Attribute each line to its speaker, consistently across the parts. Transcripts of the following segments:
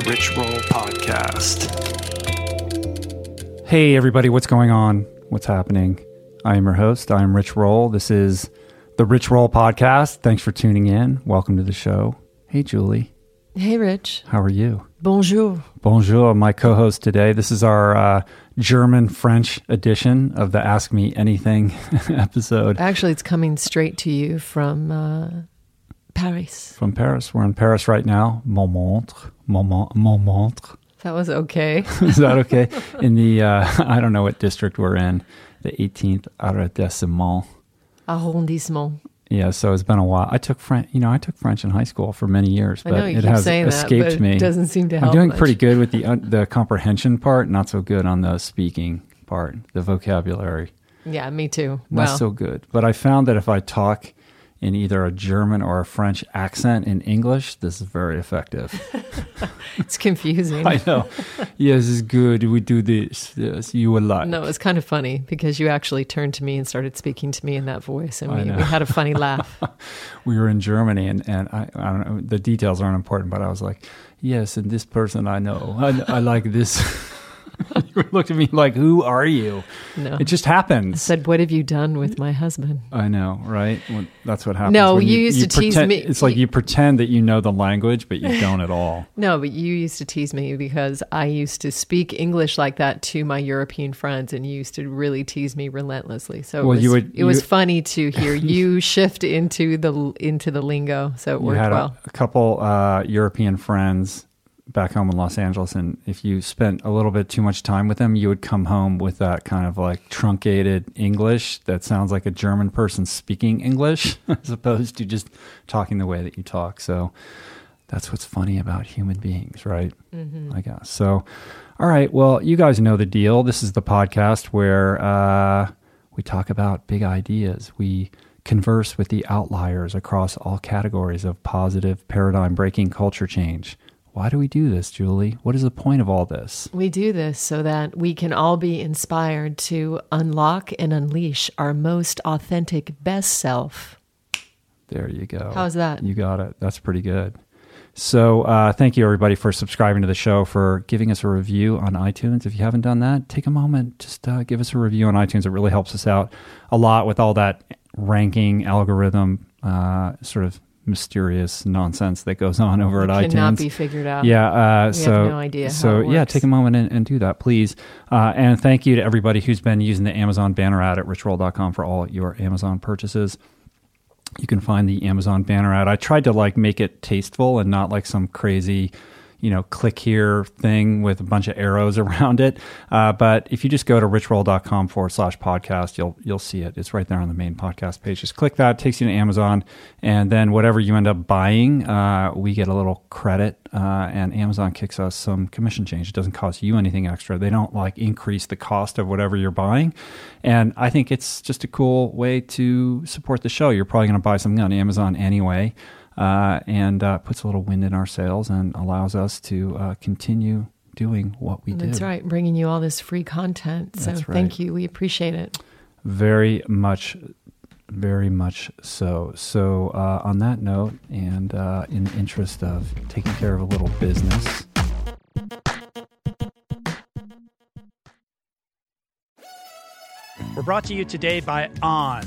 Speaker 1: the Rich Roll Podcast.
Speaker 2: Hey, everybody, what's going on? What's happening? I am your host. I am Rich Roll. This is the Rich Roll Podcast. Thanks for tuning in. Welcome to the show. Hey, Julie.
Speaker 3: Hey, Rich.
Speaker 2: How are you?
Speaker 3: Bonjour.
Speaker 2: Bonjour, my co host today. This is our uh, German French edition of the Ask Me Anything episode
Speaker 3: Actually, it's coming straight to you from uh, Paris.
Speaker 2: from Paris. We're in Paris right now. Montmartre. Montmartre. Montmartre.
Speaker 3: That was okay.
Speaker 2: Is that okay? in the, uh, I don't know what district we're in, the 18th arrondissement.
Speaker 3: Arrondissement.
Speaker 2: Yeah, so it's been a while. I took French, you know, I took French in high school for many years, but it has
Speaker 3: that,
Speaker 2: escaped
Speaker 3: but it
Speaker 2: me.
Speaker 3: doesn't seem to help.
Speaker 2: I'm doing
Speaker 3: much.
Speaker 2: pretty good with the uh, the comprehension part, not so good on the speaking part, the vocabulary.
Speaker 3: Yeah, me too.
Speaker 2: Not so good. But I found that if I talk in either a German or a French accent in English, this is very effective.
Speaker 3: it's confusing.
Speaker 2: I know. yes, it's good. We do this. Yes, you will like.
Speaker 3: No, it's kind of funny because you actually turned to me and started speaking to me in that voice, and we, we had a funny laugh.
Speaker 2: we were in Germany, and, and I, I don't know, the details aren't important, but I was like, yes, and this person I know, I, I like this. you looked at me like, who are you?
Speaker 3: No.
Speaker 2: It just
Speaker 3: I
Speaker 2: happens.
Speaker 3: said, "What have you done with my husband?"
Speaker 2: I know, right? When, that's what happens.
Speaker 3: No,
Speaker 2: when
Speaker 3: you used to tease me-
Speaker 2: It's like you pretend that you know the language, but you don't at all.
Speaker 3: No, but you used to tease me because I used to speak English like that to my European friends, and you used to really tease me relentlessly. So it
Speaker 2: Well,
Speaker 3: was,
Speaker 2: you would-
Speaker 3: it was funny to hear you shift into the into the lingo. So it
Speaker 2: You
Speaker 3: worked
Speaker 2: had
Speaker 3: well.
Speaker 2: a, a couple uh, European friends back home in Los Angeles, and if you spent a little bit too much time with them, you would come home with that kind of like truncated English that sounds like a German person speaking English, as opposed to just talking the way that you talk. So that's what's funny about human beings, right? I guess. So, all right. Well, you guys know the deal. This is the podcast where uh, we talk about big ideas. We converse with the outliers across all categories of positive paradigm breaking culture change. Why do we do this, Julie? What is the point of all this?
Speaker 3: We do this so that we can all be inspired to unlock and unleash our most authentic best self.
Speaker 2: There you go.
Speaker 3: How's that?
Speaker 2: You got it. That's pretty good. So, uh, thank you everybody for subscribing to the show, for giving us a review on iTunes. If you haven't done that, take a moment, just uh, give us a review on iTunes. It really helps us out a lot with all that ranking algorithm, uh, sort of mysterious nonsense that goes on over at iTunes.
Speaker 3: Cannot be figured out.
Speaker 2: Yeah, uh,
Speaker 3: We
Speaker 2: so
Speaker 3: have no idea how
Speaker 2: So
Speaker 3: it
Speaker 2: yeah, take a moment and, and do that, please. Uh, and thank you to everybody who's been using the Amazon banner ad at richroll.com for all your Amazon purchases. You can find the Amazon banner ad. I tried to like make it tasteful and not like some crazy, you know, click here thing with a bunch of arrows around it. Uh, but if you just go to richroll.com forward slash podcast, you'll you'll see it. It's right there on the main podcast page. Just click that, takes you to Amazon, and then whatever you end up buying, uh, we get a little credit, uh, and Amazon kicks us some commission change. It doesn't cost you anything extra. They don't like increase the cost of whatever you're buying, and I think it's just a cool way to support the show. You're probably going to buy something on Amazon anyway uh, and uh, puts a little wind in our sails and allows us to uh, continue doing what we do.
Speaker 3: That's right. Bringing you all this free content. So
Speaker 2: That's right.
Speaker 3: thank you. We appreciate it.
Speaker 2: Very much, very much so. So, uh, on that note, and uh, in the interest of taking care of a little business,
Speaker 1: We're brought to you today by On.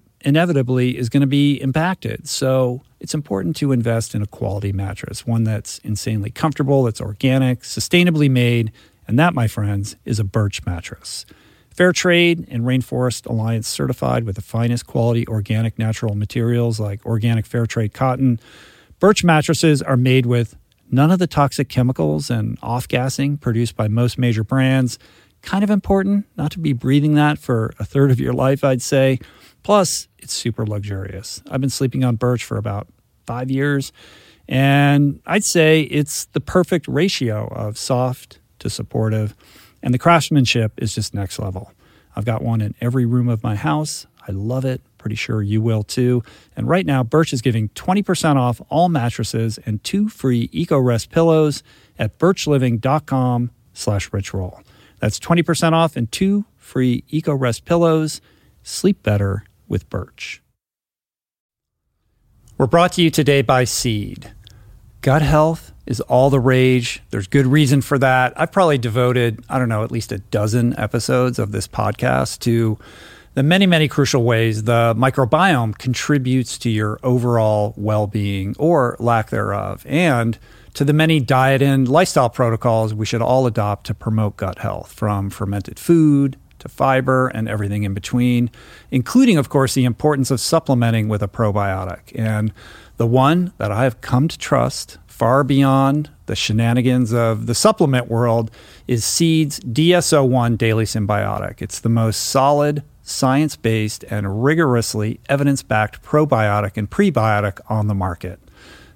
Speaker 2: inevitably is going to be impacted. So it's important to invest in a quality mattress, one that's insanely comfortable, that's organic, sustainably made, and that, my friends, is a Birch mattress. Fair trade and Rainforest Alliance certified with the finest quality organic natural materials like organic fair trade cotton. Birch mattresses are made with none of the toxic chemicals and off gassing produced by most major brands. Kind of important not to be breathing that for a third of your life, I'd say. Plus, it's super luxurious. I've been sleeping on Birch for about five years, and I'd say it's the perfect ratio of soft to supportive. And the craftsmanship is just next level. I've got one in every room of my house. I love it. Pretty sure you will too. And right now, Birch is giving 20% off all mattresses and two free EcoRest pillows at birchliving.com slash richroll. That's 20% off and two free EcoRest pillows. Sleep better with Birch. We're brought to you today by Seed. Gut health is all the rage. There's good reason for that. I've probably devoted, I don't know, at least a dozen episodes of this podcast to the many, many crucial ways the microbiome contributes to your overall well being or lack thereof, and to the many diet and lifestyle protocols we should all adopt to promote gut health, from fermented food to fiber and everything in between, including, of course, the importance of supplementing with a probiotic. And the one that I have come to trust far beyond the shenanigans of the supplement world is Seed's DS-01 Daily Synbiotic. It's the most solid, science based, and rigorously evidence backed probiotic and prebiotic on the market.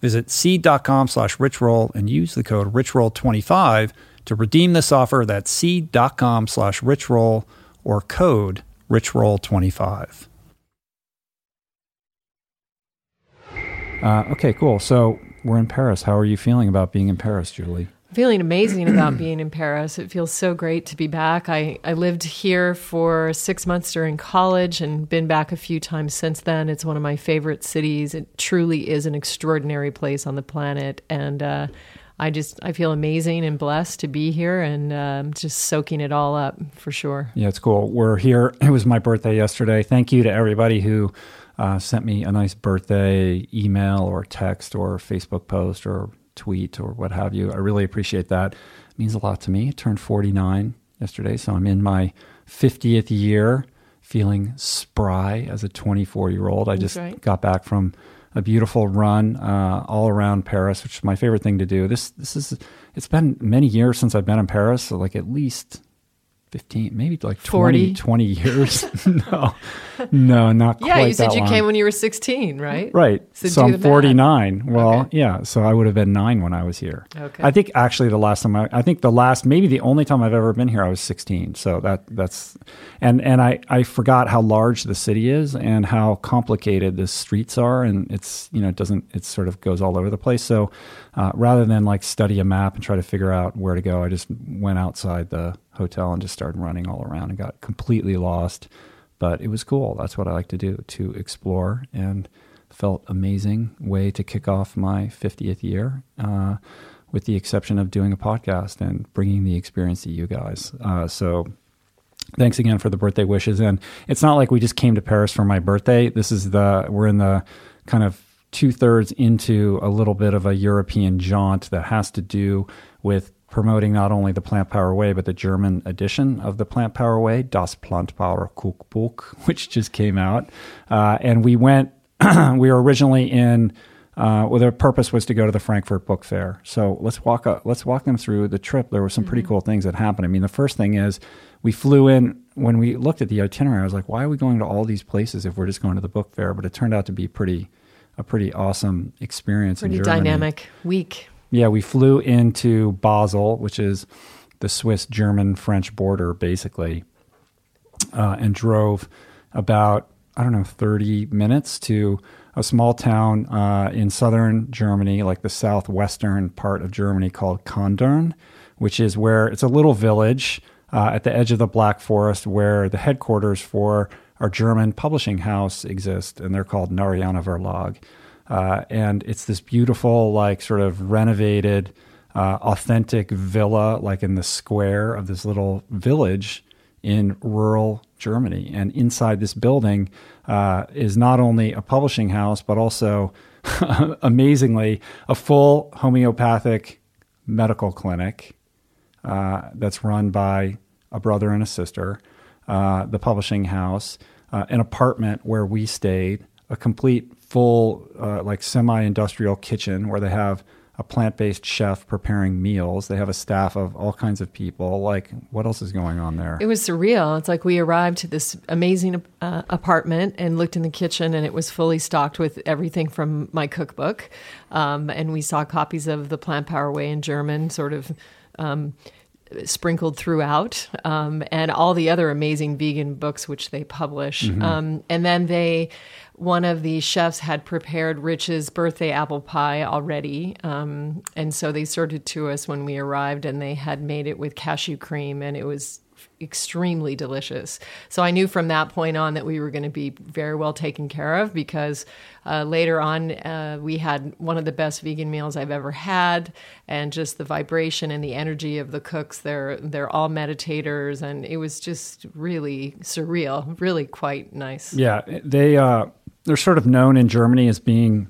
Speaker 2: Visit seed.com slash richroll and use the code richroll25 to redeem this offer. That's seed.com slash richroll or code richroll25.
Speaker 4: Uh, okay, cool. So we're in Paris. How are you feeling about being in Paris, Julie?
Speaker 3: Feeling amazing about being in Paris. It feels so great to be back. I, I lived here for six months during college and been back a few times since then. It's one of my favorite cities. It truly is an extraordinary place on the planet. And uh, I just I feel amazing and blessed to be here and um, just soaking it all up for sure.
Speaker 4: Yeah, it's cool. We're here. It was my birthday yesterday. Thank you to everybody who uh, sent me a nice birthday email or text or Facebook post or tweet or what have you. I really appreciate that. It means a lot to me. I turned 49 yesterday, so I'm in my 50th year feeling spry as a 24 year old. I just right. got back from a beautiful run uh, all around Paris, which is my favorite thing to do. This this is it's been many years since I've been in Paris, so like at least 15 maybe like 20 20 years. No. No not
Speaker 3: yeah
Speaker 4: quite
Speaker 3: you said you
Speaker 4: long.
Speaker 3: came when you were 16 right?
Speaker 4: Right. So, so i'm 49 well okay. yeah so i would have been nine when i was here.
Speaker 3: Okay.
Speaker 4: I think actually the last time I, I think the last maybe the only time i've ever been here i was 16 so that that's and and i i forgot how large the city is and how complicated the streets are. And it's you know it doesn't it sort of goes all over the place. So uh, rather than like study a map and try to figure out where to go i just went outside the hotel and just started running all around and got completely lost. But it was cool. That's what I like to do to explore and felt amazing way to kick off my 50th year. Uh, with the exception of doing a podcast and bringing the experience to you guys. Uh, so,
Speaker 2: thanks again for the birthday wishes. And it's not like we just came to Paris for my birthday. This is the we're in the kind of two thirds into a little bit of a European jaunt that has to do with promoting not only the Plant Power Way, but the German edition of the Plant Power Way, Das Plantpower Cookbook, which just came out. Uh, and we went, we were originally in, uh, well, the purpose was to go to the Frankfurt Book Fair. So let's walk up, let's walk them through the trip. There were some pretty mm-hmm. cool things that happened. I mean, the first thing is we flew in when we looked at the itinerary. I was like, why are we going to all these places if we're just going to the book fair? But it turned out to be pretty, a pretty awesome experience.
Speaker 3: Pretty dynamic week.
Speaker 2: Yeah, we flew into Basel, which is the Swiss German French border, basically, uh, and drove about, I don't know, 30 minutes to a small town uh, in southern Germany, like the southwestern part of Germany called Kandern, which is where it's a little village uh, at the edge of the Black Forest where the headquarters for our German publishing house exist, and they're called Narayana Verlag. Uh, and it's this beautiful, like sort of renovated, uh, authentic villa, like in the square of this little village in rural Germany. And inside this building uh, is not only a publishing house, but also, amazingly, a full homeopathic medical clinic uh, that's run by a brother and a sister, uh, the publishing house, uh, an apartment where we stayed, a complete full uh, like semi-industrial kitchen where they have a plant-based chef preparing meals. They have a staff of all kinds of people. Like, what else is going on there?
Speaker 3: It was surreal. It's like we arrived to this amazing uh, apartment and looked in the kitchen, and it was fully stocked with everything from my cookbook. Um, and we saw copies of the Plant Power Way in German, sort of. Um, sprinkled throughout, um, and all the other amazing vegan books which they publish. Mm-hmm. Um, and then they one of the chefs had prepared Rich's birthday apple pie already. Um, and so they served it to us when we arrived, and they had made it with cashew cream, and it was extremely delicious. So I knew from that point on that we were going to be very well taken care of because uh, later on uh, we had one of the best vegan meals I've ever had, and just the vibration and the energy of the cooks. They're they're all meditators, and it was just really surreal, really quite nice.
Speaker 2: Yeah, they. Uh they're sort of known in Germany as being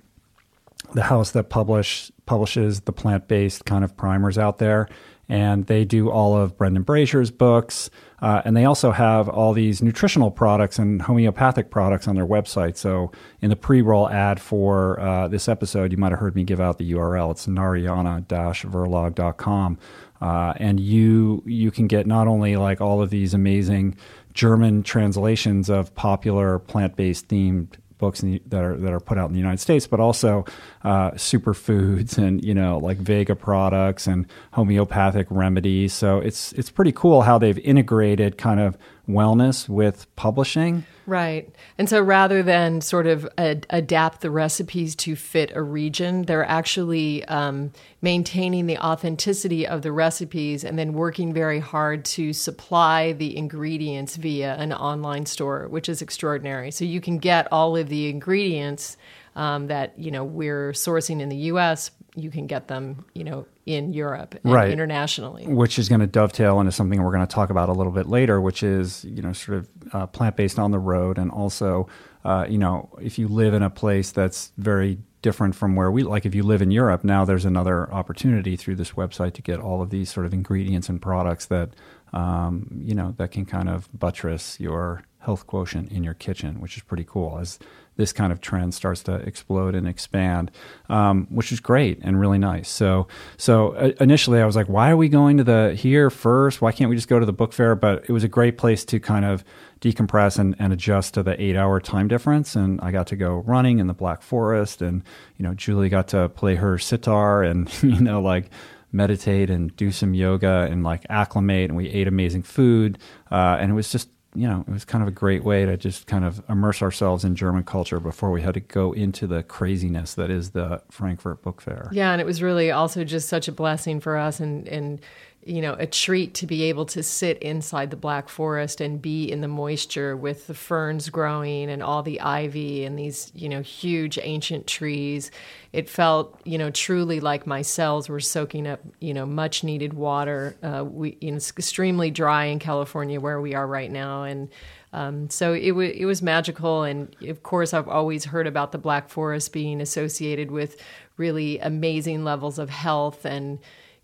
Speaker 2: the house that publish publishes the plant based kind of primers out there. And they do all of Brendan Brazier's books. Uh, and they also have all these nutritional products and homeopathic products on their website. So, in the pre roll ad for uh, this episode, you might have heard me give out the URL. It's narayana verlag.com. Uh, and you you can get not only like all of these amazing German translations of popular plant based themed books the, that are that are put out in the United States, but also uh, superfoods and you know like Vega products and homeopathic remedies. So it's it's pretty cool how they've integrated kind of wellness with publishing.
Speaker 3: Right. And so rather than sort of ad- adapt the recipes to fit a region, they're actually um, maintaining the authenticity of the recipes and then working very hard to supply the ingredients via an online store, which is extraordinary. So you can get all of the ingredients um, that you know we're sourcing in the U.S. You can get them, you know, in Europe and right. internationally.
Speaker 2: Which is going to dovetail into something we're going to talk about a little bit later, which is you know sort of uh, plant based on the road, and also uh, you know if you live in a place that's very different from where we like if you live in Europe now there's another opportunity through this website to get all of these sort of ingredients and products that um, you know that can kind of buttress your health quotient in your kitchen which is pretty cool as this kind of trend starts to explode and expand, um, which is great and really nice. So, so uh, initially I was like, why are we going to the here first? Why can't we just go to the book fair? But it was a great place to kind of decompress and, and adjust to the eight hour time difference. And I got to go running in the Black Forest, and you know, Julie got to play her sitar and you know, like meditate and do some yoga and like acclimate. And we ate amazing food, uh, and it was just you know, it was kind of a great way to just kind of immerse ourselves in German culture before we had to go into the craziness that is the Frankfurt Book Fair.
Speaker 3: Yeah, and it was really also just such a blessing for us and and you know, a treat to be able to sit inside the Black Forest and be in the moisture with the ferns growing and all the ivy and these, you know, huge ancient trees. It felt, you know, truly like my cells were soaking up, you know, much needed water. Uh, we, you know, it's extremely dry in California where we are right now, and um, so it, w- it was magical. And of course, I've always heard about the Black Forest being associated with really amazing levels of health and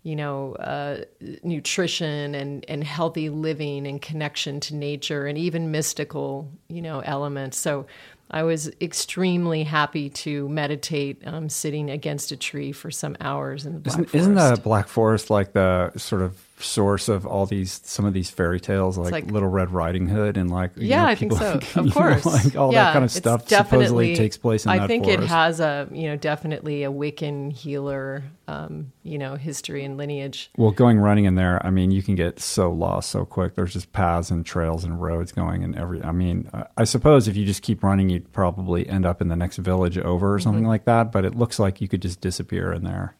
Speaker 3: you know, uh, nutrition and, and healthy living and connection to nature and even mystical, you know, elements. So I was extremely happy to meditate um, sitting against a tree for some hours in the Black
Speaker 2: isn't,
Speaker 3: Forest.
Speaker 2: isn't the Black Forest like the sort of source of all these some of these fairy tales like,
Speaker 3: like-
Speaker 2: Little Red Riding Hood and like you
Speaker 3: yeah,
Speaker 2: know,
Speaker 3: I think so.
Speaker 2: you
Speaker 3: Of
Speaker 2: know,
Speaker 3: course,
Speaker 2: like all
Speaker 3: yeah,
Speaker 2: that kind of stuff supposedly takes place in
Speaker 3: I think
Speaker 2: forest.
Speaker 3: it has a you know definitely a Wiccan healer um, you know history and lineage.
Speaker 2: Well, going running in there, I mean, you can get so lost so quick. There's just paths and trails and roads going in every. I mean, I- suppose if you just keep running, you'd probably end up in the next village over or
Speaker 3: Mm-hmm.
Speaker 2: something like that. But it looks like you could just disappear in there,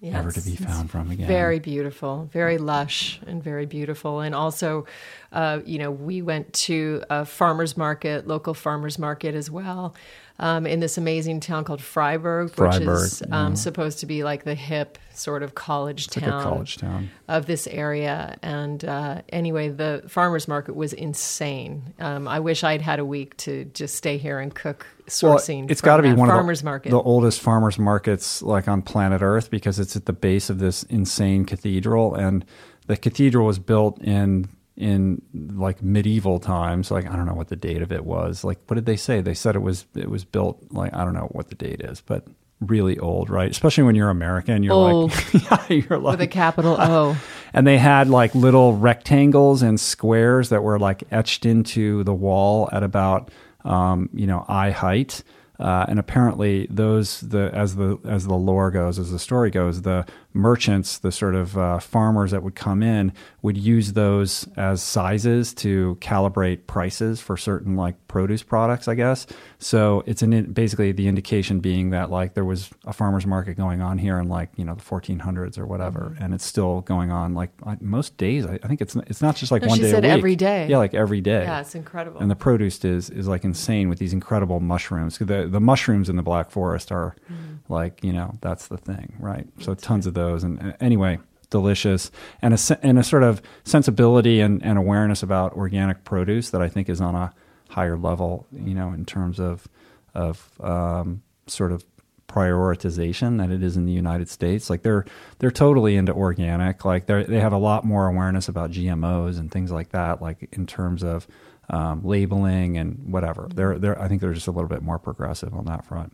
Speaker 3: Yeah,
Speaker 2: never to be found from again.
Speaker 3: Very beautiful, very lush, and very beautiful. And also, uh, you know, we went to a farmers market, local farmers market as well, um, in this amazing town called Freiburg, which
Speaker 2: Freiburg,
Speaker 3: is um, supposed to be like the hip sort of college
Speaker 2: It's like
Speaker 3: town
Speaker 2: a college town.
Speaker 3: of this area. And uh, anyway, the farmers market was insane. Um, I wish I'd had a week to just stay here and cook sourcing.
Speaker 2: It's got to be one
Speaker 3: farmers
Speaker 2: of the,
Speaker 3: market.
Speaker 2: the oldest farmers markets like on planet Earth because it's at the base of this insane cathedral, and the cathedral was built in in like medieval times. Like I don't know what the date of it was. Like what did they say? They said it was it was built like I don't know what the date is, but really old, right? Especially when you're American, you're
Speaker 3: Old.
Speaker 2: like yeah, you're like
Speaker 3: with a capital O.
Speaker 2: and they had like little rectangles and squares that were like etched into the wall at about um, you know eye height. Uh, and apparently, those the as the as the lore goes, as the story goes, the merchants, the sort of uh, farmers that would come in, would use those as sizes to calibrate prices for certain like produce products, I guess. So it's an basically the indication being that like there was a farmers market going on here in like you know the 1400s or whatever,
Speaker 3: Mm-hmm.
Speaker 2: and it's still going on like, like most days. I, I think it's it's not just like
Speaker 3: No,
Speaker 2: one
Speaker 3: she
Speaker 2: day
Speaker 3: said
Speaker 2: a week.
Speaker 3: every day.
Speaker 2: Yeah, like every day.
Speaker 3: Yeah, it's incredible.
Speaker 2: And the produce is is like insane with these incredible mushrooms. The the mushrooms in the Black Forest are
Speaker 3: Mm-hmm.
Speaker 2: like you know that's the thing, right? So tons of those. And anyway, delicious and a and a sort of sensibility and, and awareness about organic produce that I think is on a higher level. You know, in terms of of um, sort of prioritization that it is in the United States. Like they're they're totally into organic. Like they they have a lot more awareness about GMOs and things like that. Like in terms of um, labeling and whatever. They're they're I think they're just a little bit more progressive on that front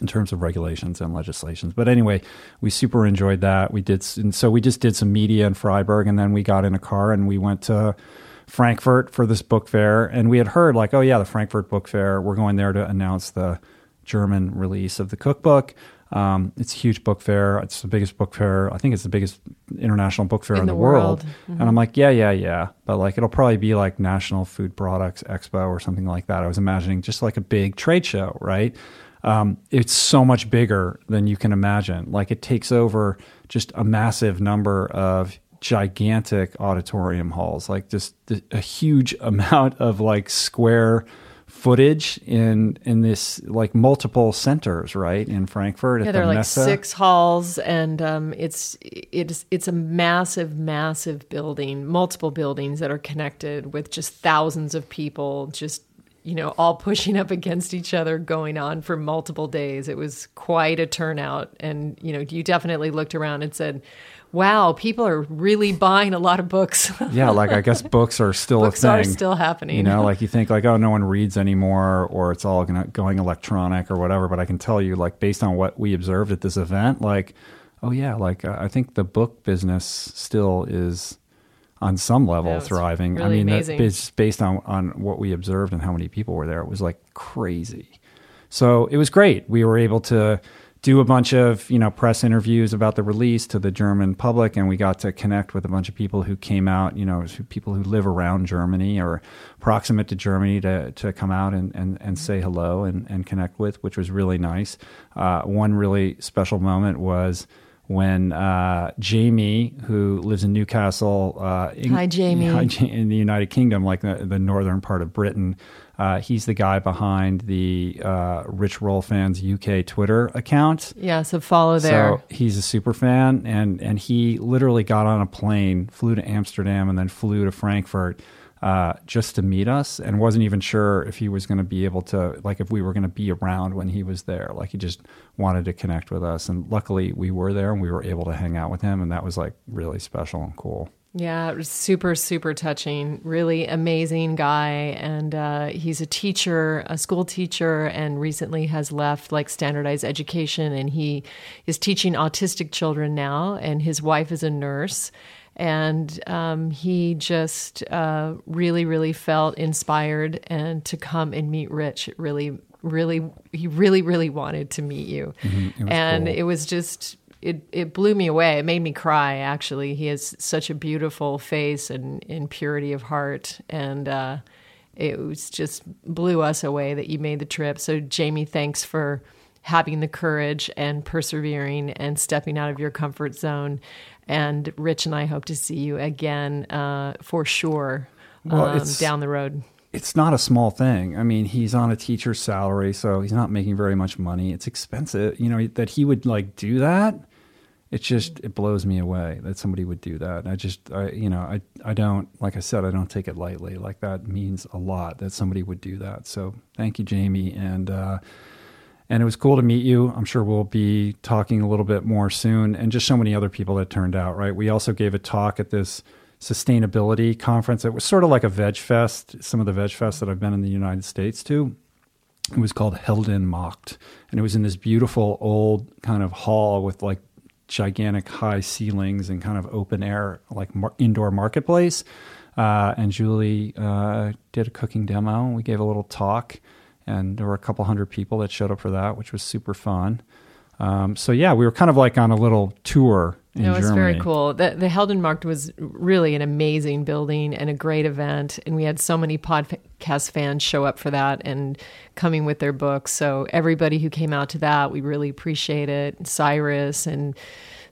Speaker 2: in terms of regulations and legislations. But anyway, we super enjoyed that. We did, and so we just did some media in Freiburg, and then we got in a car and we went to Frankfurt for this book fair. And we had heard like, oh yeah, the Frankfurt Book Fair. We're going there to announce the German release of the cookbook. Um, it's a huge book fair. It's the biggest book fair. I think it's the biggest international book fair in,
Speaker 3: In
Speaker 2: the,
Speaker 3: the
Speaker 2: world.
Speaker 3: world.
Speaker 2: And I'm like, yeah, yeah, yeah. But like, it'll probably be like National Food Products Expo or something like that. I was imagining just like a big trade show, right? Um, it's so much bigger than you can imagine. Like, it takes over just a massive number of gigantic auditorium halls, like just the, a huge amount of like square footage in in this like multiple centers, right? In Frankfurt,
Speaker 3: Yeah, there
Speaker 2: the
Speaker 3: are like
Speaker 2: Messe.
Speaker 3: six halls, and um, it's it's it's a massive, massive building, multiple buildings that are connected with just thousands of people, just you know, all pushing up against each other, going on for multiple days. It was quite a turnout, and you know, you definitely looked around and said, "Wow, people are really buying a lot of books.
Speaker 2: yeah, like I guess books are still
Speaker 3: books
Speaker 2: a thing.
Speaker 3: are still happening."
Speaker 2: You know, like you think like, oh, no one reads anymore, or it's all gonna, going electronic or whatever. But I can tell you, like based on what we observed at this event, like, oh yeah, like uh, I think the book business still is on some level thriving. I mean,
Speaker 3: amazing.
Speaker 2: that's based on on what we observed and how many people were there. It was like crazy. So it was great. We were able to do a bunch of you know press interviews about the release to the German public, and we got to connect with a bunch of people who came out. You know, people who live around Germany or proximate to Germany to to come out and and, and say hello and and connect with, which was really nice. Uh, one really special moment was when uh, Jamie, who lives in Newcastle, uh, in,
Speaker 3: Hi, Jamie.
Speaker 2: in the United Kingdom, like the, the northern part of Britain, uh, he's the guy behind the uh, Rich Roll Fans UK Twitter account.
Speaker 3: Yeah, so follow there.
Speaker 2: So he's a super fan, and and he literally got on a plane, flew to Amsterdam, and then flew to Frankfurt uh, just to meet us, and wasn't even sure if he was going to be able to, like, if we were going to be around when he was there. Like, he just wanted to connect with us, and luckily we were there, and we were able to hang out with him, and that was like really special and cool.
Speaker 3: Yeah, it was super, super touching. Really amazing guy. And uh, he's a teacher, a school teacher, and recently has left like standardized education. And he is teaching autistic children now. And his wife is a nurse. And um, he just uh, really, really felt inspired and to come and meet Rich. It really, really, he really, really wanted to meet you.
Speaker 2: Mm-hmm. It
Speaker 3: and
Speaker 2: cool.
Speaker 3: it was just it, it blew me away. It made me cry, actually. He has such a beautiful face and, and purity of heart. And uh, it was just blew us away that you made the trip. So, Jamie, thanks for having the courage and persevering and stepping out of your comfort zone. And Rich and I hope to see you again uh, for sure
Speaker 2: Well,
Speaker 3: um,
Speaker 2: it's-
Speaker 3: down the road.
Speaker 2: it's not a small thing. I mean, he's on a teacher's salary, so he's not making very much money. It's expensive, you know, that he would like do that. It just it blows me away that somebody would do that. I just I you know, I I don't like I said I don't take it lightly. Like that means a lot that somebody would do that. So, thank you Jamie and uh and it was cool to meet you. I'm sure we'll be talking a little bit more soon and just so many other people that turned out, right? We also gave a talk at this sustainability conference. It was sort of like a veg fest, some of the veg fests that I've been in the United States to. It was called Heldenmarkt. And it was in this beautiful old kind of hall with like gigantic high ceilings and kind of open air, like mar- indoor marketplace. Uh, and Julie uh, did a cooking demo. We gave a little talk, and there were a couple hundred people that showed up for that, which was super fun. Um, so yeah, we were kind of like on a little tour in
Speaker 3: It was very cool. The, the Heldenmarkt was really an amazing building and a great event. And we had so many podcast fans show up for that and coming with their books. So everybody who came out to that, we really appreciate it. Cyrus and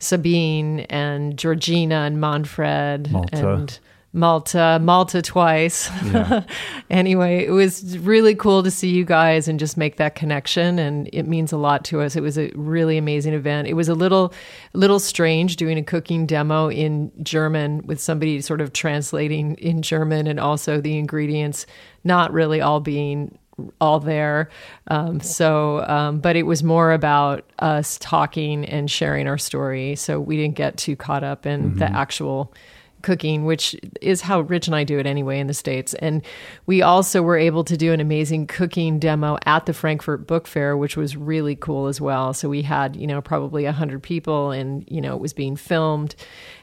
Speaker 3: Sabine and Georgina and Manfred
Speaker 2: Malta.
Speaker 3: and Malta, Malta twice.
Speaker 2: Yeah.
Speaker 3: anyway, it was really cool to see you guys and just make that connection, and it means a lot to us. It was a really amazing event. It was a little, little strange doing a cooking demo in German with somebody sort of translating in German, and also the ingredients not really all being all there. Um, so, um, but it was more about us talking and sharing our story. So we didn't get too caught up in the actual cooking, which is how Rich and I do it anyway in the States. And we also were able to do an amazing cooking demo at the Frankfurt Book Fair, which was really cool as well. So we had, you know, probably 100 people and, you know, it was being filmed.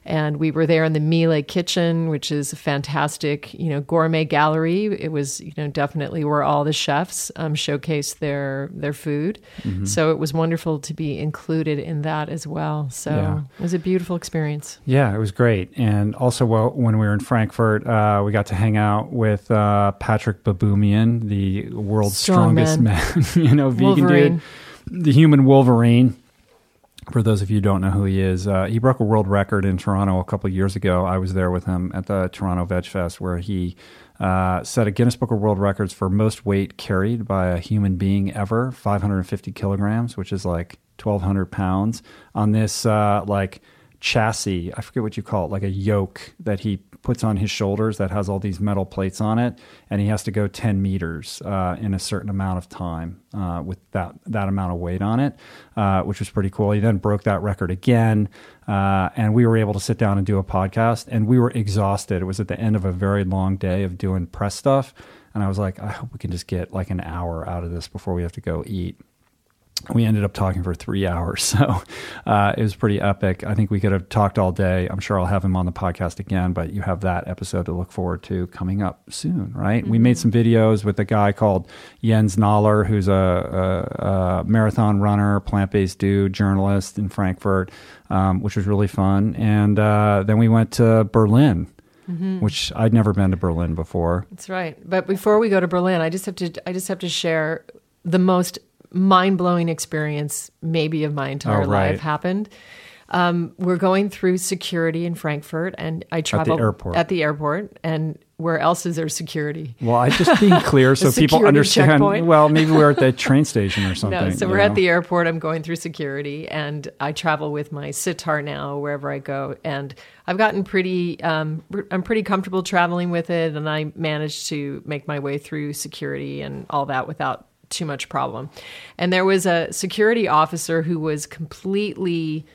Speaker 3: And we were there in the Miele Kitchen, which is a fantastic, you know, gourmet gallery. It was, you know, definitely where all the chefs um, showcased their their food. So it was wonderful to be included in that as well. So
Speaker 2: Yeah.
Speaker 3: it was a beautiful experience.
Speaker 2: Yeah, it was great. And also, well, when we were in Frankfurt, uh, we got to hang out with uh, Patrik Baboumian, the world's
Speaker 3: Strong
Speaker 2: strongest man, you know, vegan
Speaker 3: Wolverine.
Speaker 2: dude, the human Wolverine. For those of you who don't know who he is, uh, he broke a world record in Toronto a couple years ago. I was there with him at the Toronto Veg Fest, where he uh, set a Guinness Book of World Records for most weight carried by a human being ever, 550 kilograms, which is like 1,200 pounds, on this uh, like chassis. I forget what you call it, like a yoke that he puts on his shoulders that has all these metal plates on it, and he has to go 10 meters uh, in a certain amount of time uh, with that that amount of weight on it, uh, which was pretty cool. He then broke that record again, uh, and we were able to sit down and do a podcast, and we were exhausted. It was at the end of a very long day of doing press stuff, and I was like, I hope we can just get like an hour out of this before we have to go eat we ended up talking for three hours. So uh, it was pretty epic. I think we could have talked all day. I'm sure I'll have him on the podcast again, but you have that episode to look forward to coming up soon, right? We made some videos with a guy called Jens Naller, who's a, a, a marathon runner, plant based dude, journalist in Frankfurt, um, which was really fun. And uh, then we went to Berlin. Which I'd never been to Berlin before.
Speaker 3: That's right. But before we go to Berlin, I just have to I just have to share the most mind blowing experience maybe of my entire
Speaker 2: Oh, right.
Speaker 3: life happened. Um, we're going through security in Frankfurt, and I travel
Speaker 2: airport.
Speaker 3: At the airport, and where else is there security?
Speaker 2: Well, I just being clear so people understand.
Speaker 3: checkpoint?
Speaker 2: Well, maybe we're at the train station or something.
Speaker 3: No, so we're
Speaker 2: know?
Speaker 3: at the airport. I'm going through security, and I travel with my sitar now wherever I go. And I've gotten pretty, um, I'm pretty comfortable traveling with it, and I managed to make my way through security and all that without too much problem. And there was a security officer who was completely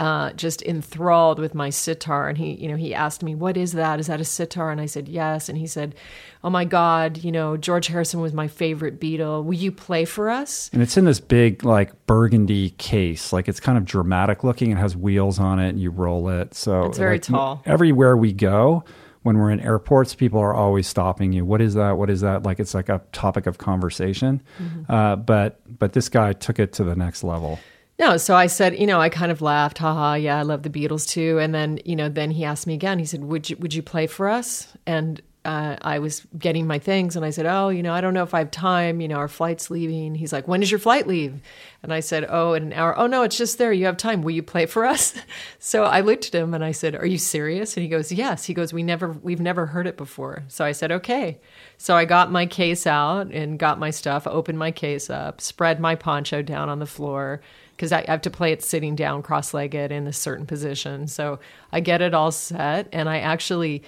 Speaker 3: uh, just enthralled with my sitar. And he, you know, he asked me, "What is that? Is that a sitar?" And I said, "Yes." And he said, "Oh my God, you know, George Harrison was my favorite Beatle. Will you play for us?"
Speaker 2: And it's in this big like burgundy case. Like it's kind of dramatic looking. It has wheels on it and you roll it. So
Speaker 3: It's very
Speaker 2: like,
Speaker 3: tall.
Speaker 2: Everywhere we go, when we're in airports, people are always stopping you. What is that? What is that? Like it's like a topic of conversation.
Speaker 3: Mm-hmm.
Speaker 2: Uh, but but this guy took it to the next level.
Speaker 3: No, so I said, you know, I kind of laughed, haha, yeah, I love the Beatles too. And then, you know, then he asked me again. He said, "Would you would you play for us?" And uh, I was getting my things, and I said, "Oh, you know, I don't know if I have time. You know, our flight's leaving." He's like, "When does your flight leave?" And I said, "Oh, in an hour." "Oh no, it's just there. You have time. Will you play for us?" So I looked at him and I said, "Are you serious?" And he goes, "Yes." He goes, "We never, we've never heard it before." So I said, "Okay." So I got my case out and got my stuff, opened my case up, spread my poncho down on the floor because I have to play it sitting down, cross legged in a certain position. So I get it all set, and I actually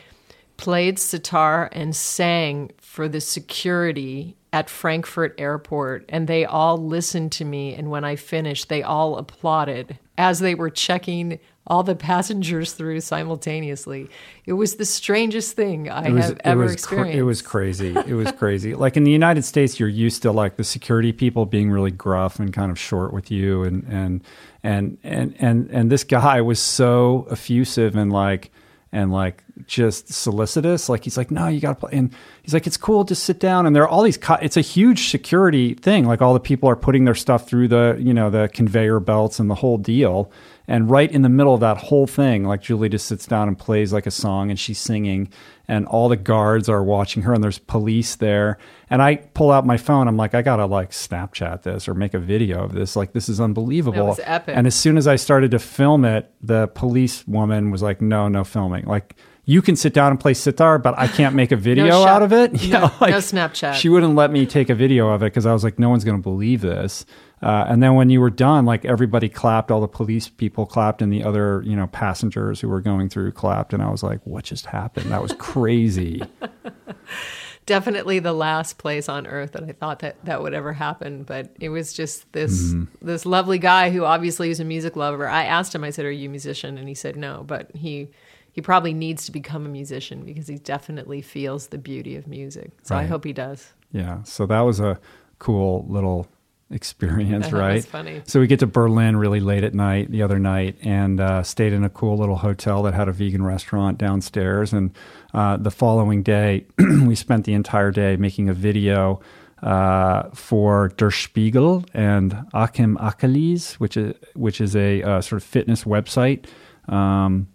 Speaker 3: played sitar and sang for the security at Frankfurt Airport, and they all listened to me. And when I finished, they all applauded as they were checking all the passengers through simultaneously. It was the strangest thing I have ever
Speaker 2: it was
Speaker 3: experienced.
Speaker 2: it was crazy. It was crazy. like in the United States, you're used to like the security people being really gruff and kind of short with you, and and and and and and this guy was so effusive and like and like just solicitous. Like he's like, no, you got to play. And he's like, it's cool, just sit down. And there are all these. Co- it's a huge security thing. Like all the people are putting their stuff through the you know the conveyor belts and the whole deal. And right in the middle of that whole thing, like Julie just sits down and plays like a song and she's singing, and all the guards are watching her, and there's police there. And I pull out my phone. I'm like, I gotta like Snapchat this or make a video of this. Like this is unbelievable.
Speaker 3: was epic.
Speaker 2: And as soon as I started to film it, the police woman was like, No, no filming. Like you can sit down and play sitar, but I can't make a video
Speaker 3: shot.
Speaker 2: out of it. You
Speaker 3: No-
Speaker 2: know, like,
Speaker 3: no Snapchat.
Speaker 2: She wouldn't let me take a video of it because I was like, no one's going to believe this. Uh, and then when you were done, like everybody clapped, all the police people clapped, and the other, you know, passengers who were going through clapped. And I was like, what just happened? That was crazy.
Speaker 3: definitely the last place on earth that I thought that that would ever happen. But it was just this
Speaker 2: Mm-hmm.
Speaker 3: this lovely guy who obviously is a music lover. I asked him, I said, "Are you a musician?" And he said no, but he he probably needs to become a musician because he definitely feels the beauty of music. So I hope he does.
Speaker 2: yeah. So that was a cool little experience,
Speaker 3: That was
Speaker 2: right?
Speaker 3: funny.
Speaker 2: So we get to Berlin really late at night the other night and uh, stayed in a cool little hotel that had a vegan restaurant downstairs. And uh, the following day, we spent the entire day making a video uh, for Der Spiegel and Achim Achilles, which is which is a uh, sort of fitness website. Um,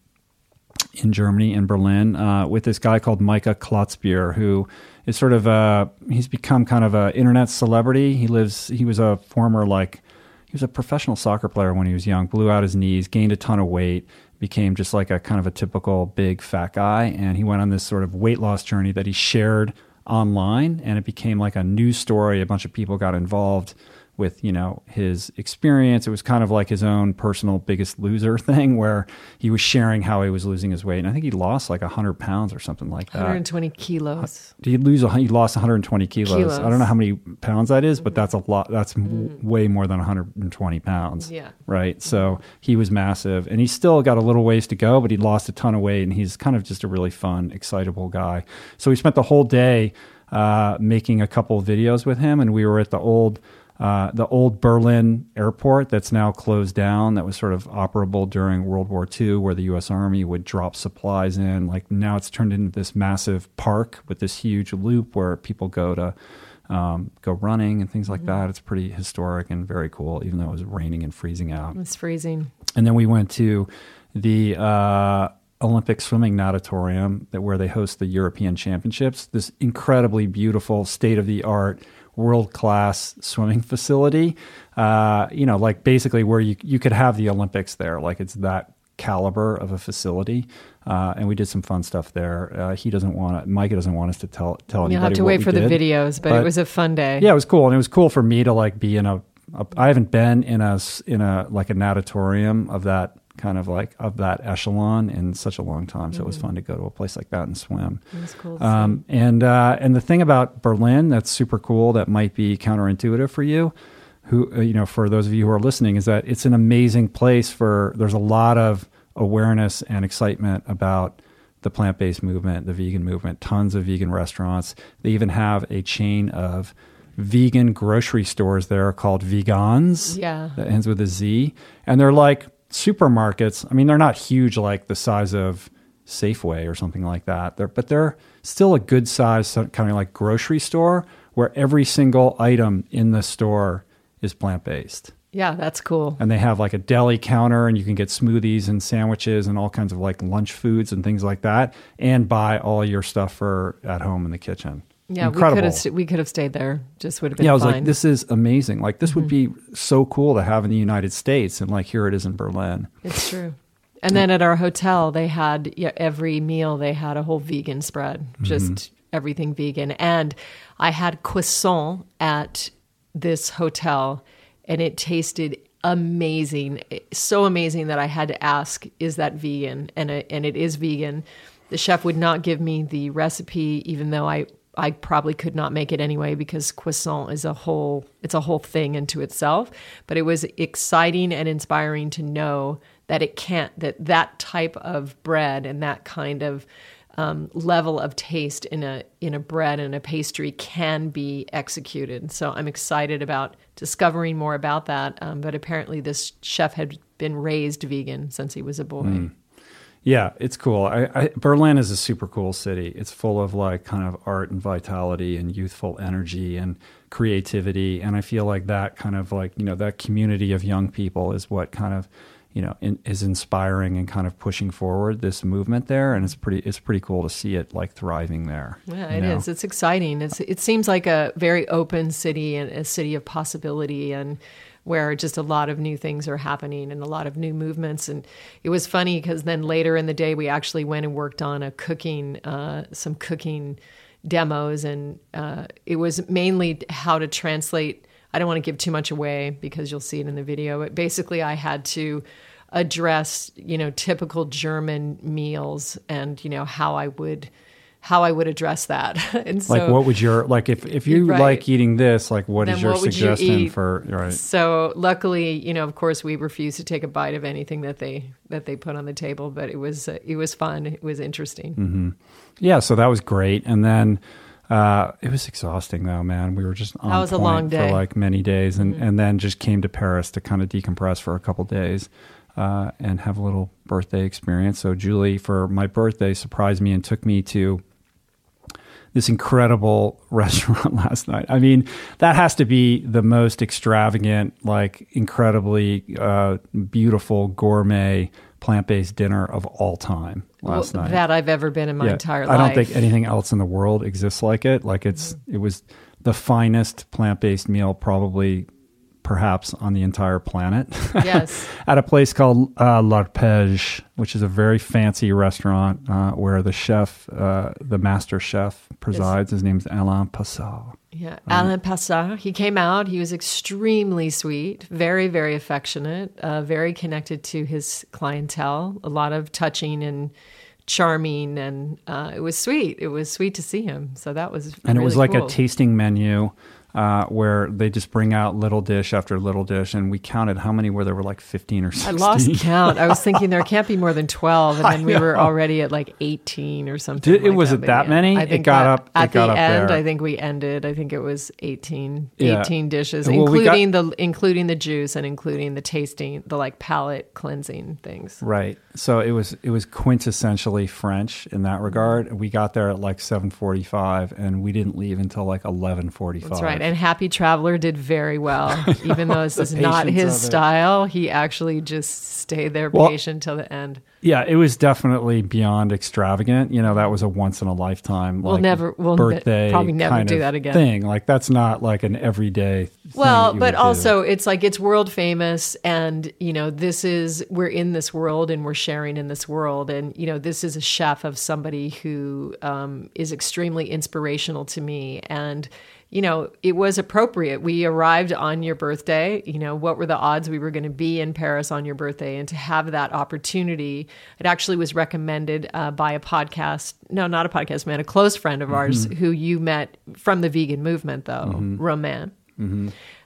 Speaker 2: in Germany, in Berlin, uh, with this guy called Micah Klotzbier, who is sort of a, he's become kind of an internet celebrity. He lives, he was a former like, he was a professional soccer player when he was young, blew out his knees, gained a ton of weight, became just like a kind of a typical big fat guy. And he went on this sort of weight loss journey that he shared online and it became like a news story. A bunch of people got involved with you know his experience. It was kind of like his own personal Biggest Loser thing, where he was sharing how he was losing his weight, and I think he lost like hundred pounds or something like that.
Speaker 3: 120 kilos.
Speaker 2: Did he lose? A, he lost 120 kilos.
Speaker 3: Kilos.
Speaker 2: I don't know how many pounds that is, but mm. that's a lot. That's w- mm. way more than 120 pounds.
Speaker 3: Yeah.
Speaker 2: Right. So mm-hmm. he was massive, and he's still got a little ways to go, but he lost a ton of weight, and he's kind of just a really fun, excitable guy. So we spent the whole day uh, making a couple of videos with him, and we were at the old. Uh, the old Berlin airport that's now closed down, that was sort of operable during World War II, where the U.S. Army would drop supplies in. Like now it's turned into this massive park with this huge loop where people go to um, go running and things like that. It's pretty historic and very cool, even though it was raining and freezing out.
Speaker 3: It's freezing.
Speaker 2: And then we went to the uh, Olympic Swimming Natatorium, that where they host the European Championships. This incredibly beautiful, state of the art, world class swimming facility. Uh, you know, like basically where you you could have the Olympics there. Like it's that caliber of a facility. Uh, and we did some fun stuff there. Uh, he doesn't want to, Micah doesn't want us to tell tell anybody.
Speaker 3: You'll have to wait for the videos, but,
Speaker 2: But-
Speaker 3: it was a fun day.
Speaker 2: Yeah, it was cool, and it was cool for me to like be in a. a I haven't been in a in a like a natatorium of that kind of like of that echelon in such a long time. So it was fun to go to a place like that and swim.
Speaker 3: Cool.
Speaker 2: Um, and uh, and the thing about Berlin that's super cool that might be counterintuitive for you, who uh, you know, for those of you who are listening, is that it's an amazing place for. There's a lot of awareness and excitement about the plant-based movement, the vegan movement. Tons of vegan restaurants. They even have a chain of vegan grocery stores there called
Speaker 3: Veganz yeah.
Speaker 2: that ends with a Z. And they're like supermarkets. I mean, they're not huge like the size of Safeway or something like that. They're, but they're still a good size kind of like grocery store where every single item in the store is plant based.
Speaker 3: Yeah, that's cool.
Speaker 2: And they have like a deli counter and you can get smoothies and sandwiches and all kinds of like lunch foods and things like that and buy all your stuff for at home in the kitchen.
Speaker 3: Yeah, we
Speaker 2: Incredible.
Speaker 3: could have st- we could have stayed there. Just would have been
Speaker 2: Yeah, I was
Speaker 3: fine.
Speaker 2: like, this is amazing. Like, this would mm-hmm. be so cool to have in the United States. And like, here it is in Berlin.
Speaker 3: It's true. And then at our hotel, they had yeah, every meal they had a whole vegan spread, mm-hmm. just everything vegan. And I had croissant at this hotel, and it tasted amazing, so amazing that I had to ask, "Is that vegan?" And it, and it is vegan. The chef would not give me the recipe, even though I I probably could not make it anyway because croissant is a whole it's a whole thing into itself. But it was exciting and inspiring to know that it can't that that type of bread and that kind of um, level of taste in a in a bread and a pastry can be executed. So I'm excited about discovering more about that. Um, but apparently, this chef had been raised vegan since he was a boy.
Speaker 2: Yeah, it's cool. I, I, Berlin is a super cool city. It's full of like kind of art and vitality and youthful energy and creativity. And I feel like that kind of like, you know, that community of young people is what kind of, you know, in, is inspiring and kind of pushing forward this movement there. And it's pretty, it's pretty cool to see it like thriving there.
Speaker 3: Yeah, it is.
Speaker 2: know?
Speaker 3: It's exciting. It's it seems like a very open city and a city of possibility and where just a lot of new things are happening and a lot of new movements. And it was funny because then later in the day we actually went and worked on a cooking, uh, some cooking demos, and uh, it was mainly how to translate. I don't want to give too much away because you'll see it in the video. But basically, I had to address you know typical German meals and you know how I would how I would address that. and so
Speaker 2: like what would your like if if you
Speaker 3: Right.
Speaker 2: like eating this like what is your
Speaker 3: what would you
Speaker 2: suggestion for right
Speaker 3: So luckily, you know, of course, we refused to take a bite of anything that they that they put on the table, but it was uh, it was fun. It was interesting.
Speaker 2: Mm-hmm. yeah so that was great and then uh, it was exhausting though man we were just on
Speaker 3: That was a long day. Mm-hmm.
Speaker 2: like many days and and then just came to paris to kind of decompress for a couple days uh, and have a little birthday experience so julie for my birthday surprised me and took me to this incredible restaurant last night. I mean, that has to be the most extravagant, like incredibly uh, beautiful gourmet plant-based dinner of all time last
Speaker 3: Well,
Speaker 2: night.
Speaker 3: That I've ever been in my
Speaker 2: Yeah,
Speaker 3: entire
Speaker 2: I don't think anything else in the world exists like it. Like it's it was the finest plant-based meal probably perhaps on the entire planet.
Speaker 3: Yes.
Speaker 2: At a place called uh, L'Arpège, which is a very fancy restaurant uh, where the chef, uh, the master chef, presides. His name's Alain Passard.
Speaker 3: Yeah, Alain Passard. He came out. He was extremely sweet, very, very affectionate, uh, very connected to his clientele. A lot of touching and charming, and uh, it was sweet. It was sweet to see him. So that was
Speaker 2: and it was like
Speaker 3: cool.
Speaker 2: a tasting menu uh, where they just bring out little dish after little dish, and we counted how many were there were like fifteen or sixteen.
Speaker 3: I lost count. I was thinking there can't be more than twelve, and then we were already at like eighteen or something.
Speaker 2: Did- it
Speaker 3: like
Speaker 2: was
Speaker 3: that.
Speaker 2: it that many?
Speaker 3: I
Speaker 2: It got up- it
Speaker 3: at
Speaker 2: got
Speaker 3: the
Speaker 2: up
Speaker 3: end.
Speaker 2: there.
Speaker 3: I think we ended. I think it was 18,
Speaker 2: Yeah.
Speaker 3: 18 dishes,
Speaker 2: Well, we got-
Speaker 3: including the including the juice and including the tasting, the like palate cleansing things.
Speaker 2: Right. So it was it was quintessentially French in that regard. We got there at like seven forty five, and we didn't leave until like eleven forty five.
Speaker 3: That's right. Right. And Happy Traveler did very well. Even though this is not his style, he actually just stayed there
Speaker 2: Well-
Speaker 3: patient till the end.
Speaker 2: Yeah, it was definitely beyond extravagant. You know, that was a once in a lifetime
Speaker 3: We'll never- we'll ne-
Speaker 2: birthday
Speaker 3: probably never do that again.
Speaker 2: Thing like that's not like an everyday. thing
Speaker 3: Well, but
Speaker 2: would do.
Speaker 3: also it's like it's world famous and you know this is we're in this world and we're sharing in this world and you know this is a chef of somebody who um, is extremely inspirational to me and you know it was appropriate we arrived on your birthday you know what were the odds we were going to be in paris on your birthday and to have that opportunity it actually was recommended uh, by a podcast no not a podcast man a close friend of ours
Speaker 2: Mm-hmm.
Speaker 3: who you met from the vegan movement though roman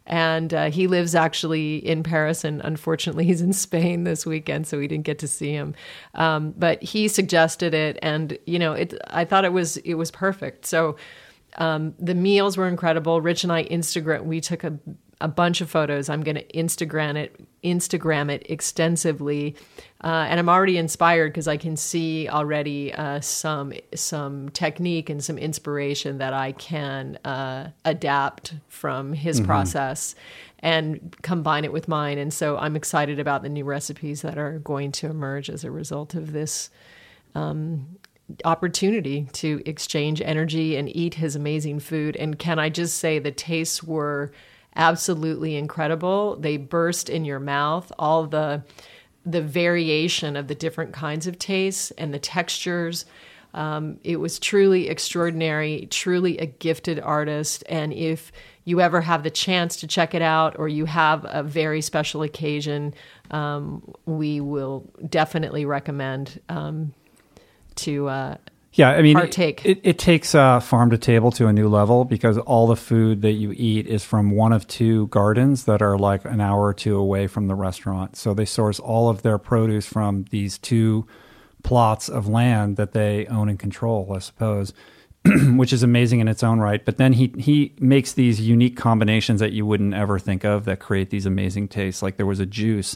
Speaker 3: and uh, he lives actually in Paris, and unfortunately, he's in Spain this weekend, so we didn't get to see him. Um, but he suggested it, and you know, it. I thought it was it was perfect. So um, the meals were incredible. Rich and I Instagram. We took a a bunch of photos. I'm going to Instagram it Instagram it extensively, uh, and I'm already inspired because I can see already uh, some some technique and some inspiration that I can uh, adapt from his process and combine it with mine. And so I'm excited about the new recipes that are going to emerge as a result of this opportunity to exchange energy and eat his amazing food. And can I just say the tastes were absolutely incredible. They burst in your mouth. All the the variation of the different kinds of tastes and the textures. Um, it was truly extraordinary, truly a gifted artist. And if you ever have the chance to check it out or you have a very special occasion, um, we will definitely recommend um, to uh,
Speaker 2: Yeah, I mean,
Speaker 3: partake.
Speaker 2: It, it takes uh, farm to table to a new level because all the food that you eat is from one of two gardens that are like an hour or two away from the restaurant. So they source all of their produce from these two plots of land that they own and control, I suppose. Which is amazing in its own right, but then he he makes these unique combinations that you wouldn't ever think of that create these amazing tastes. Like there was a juice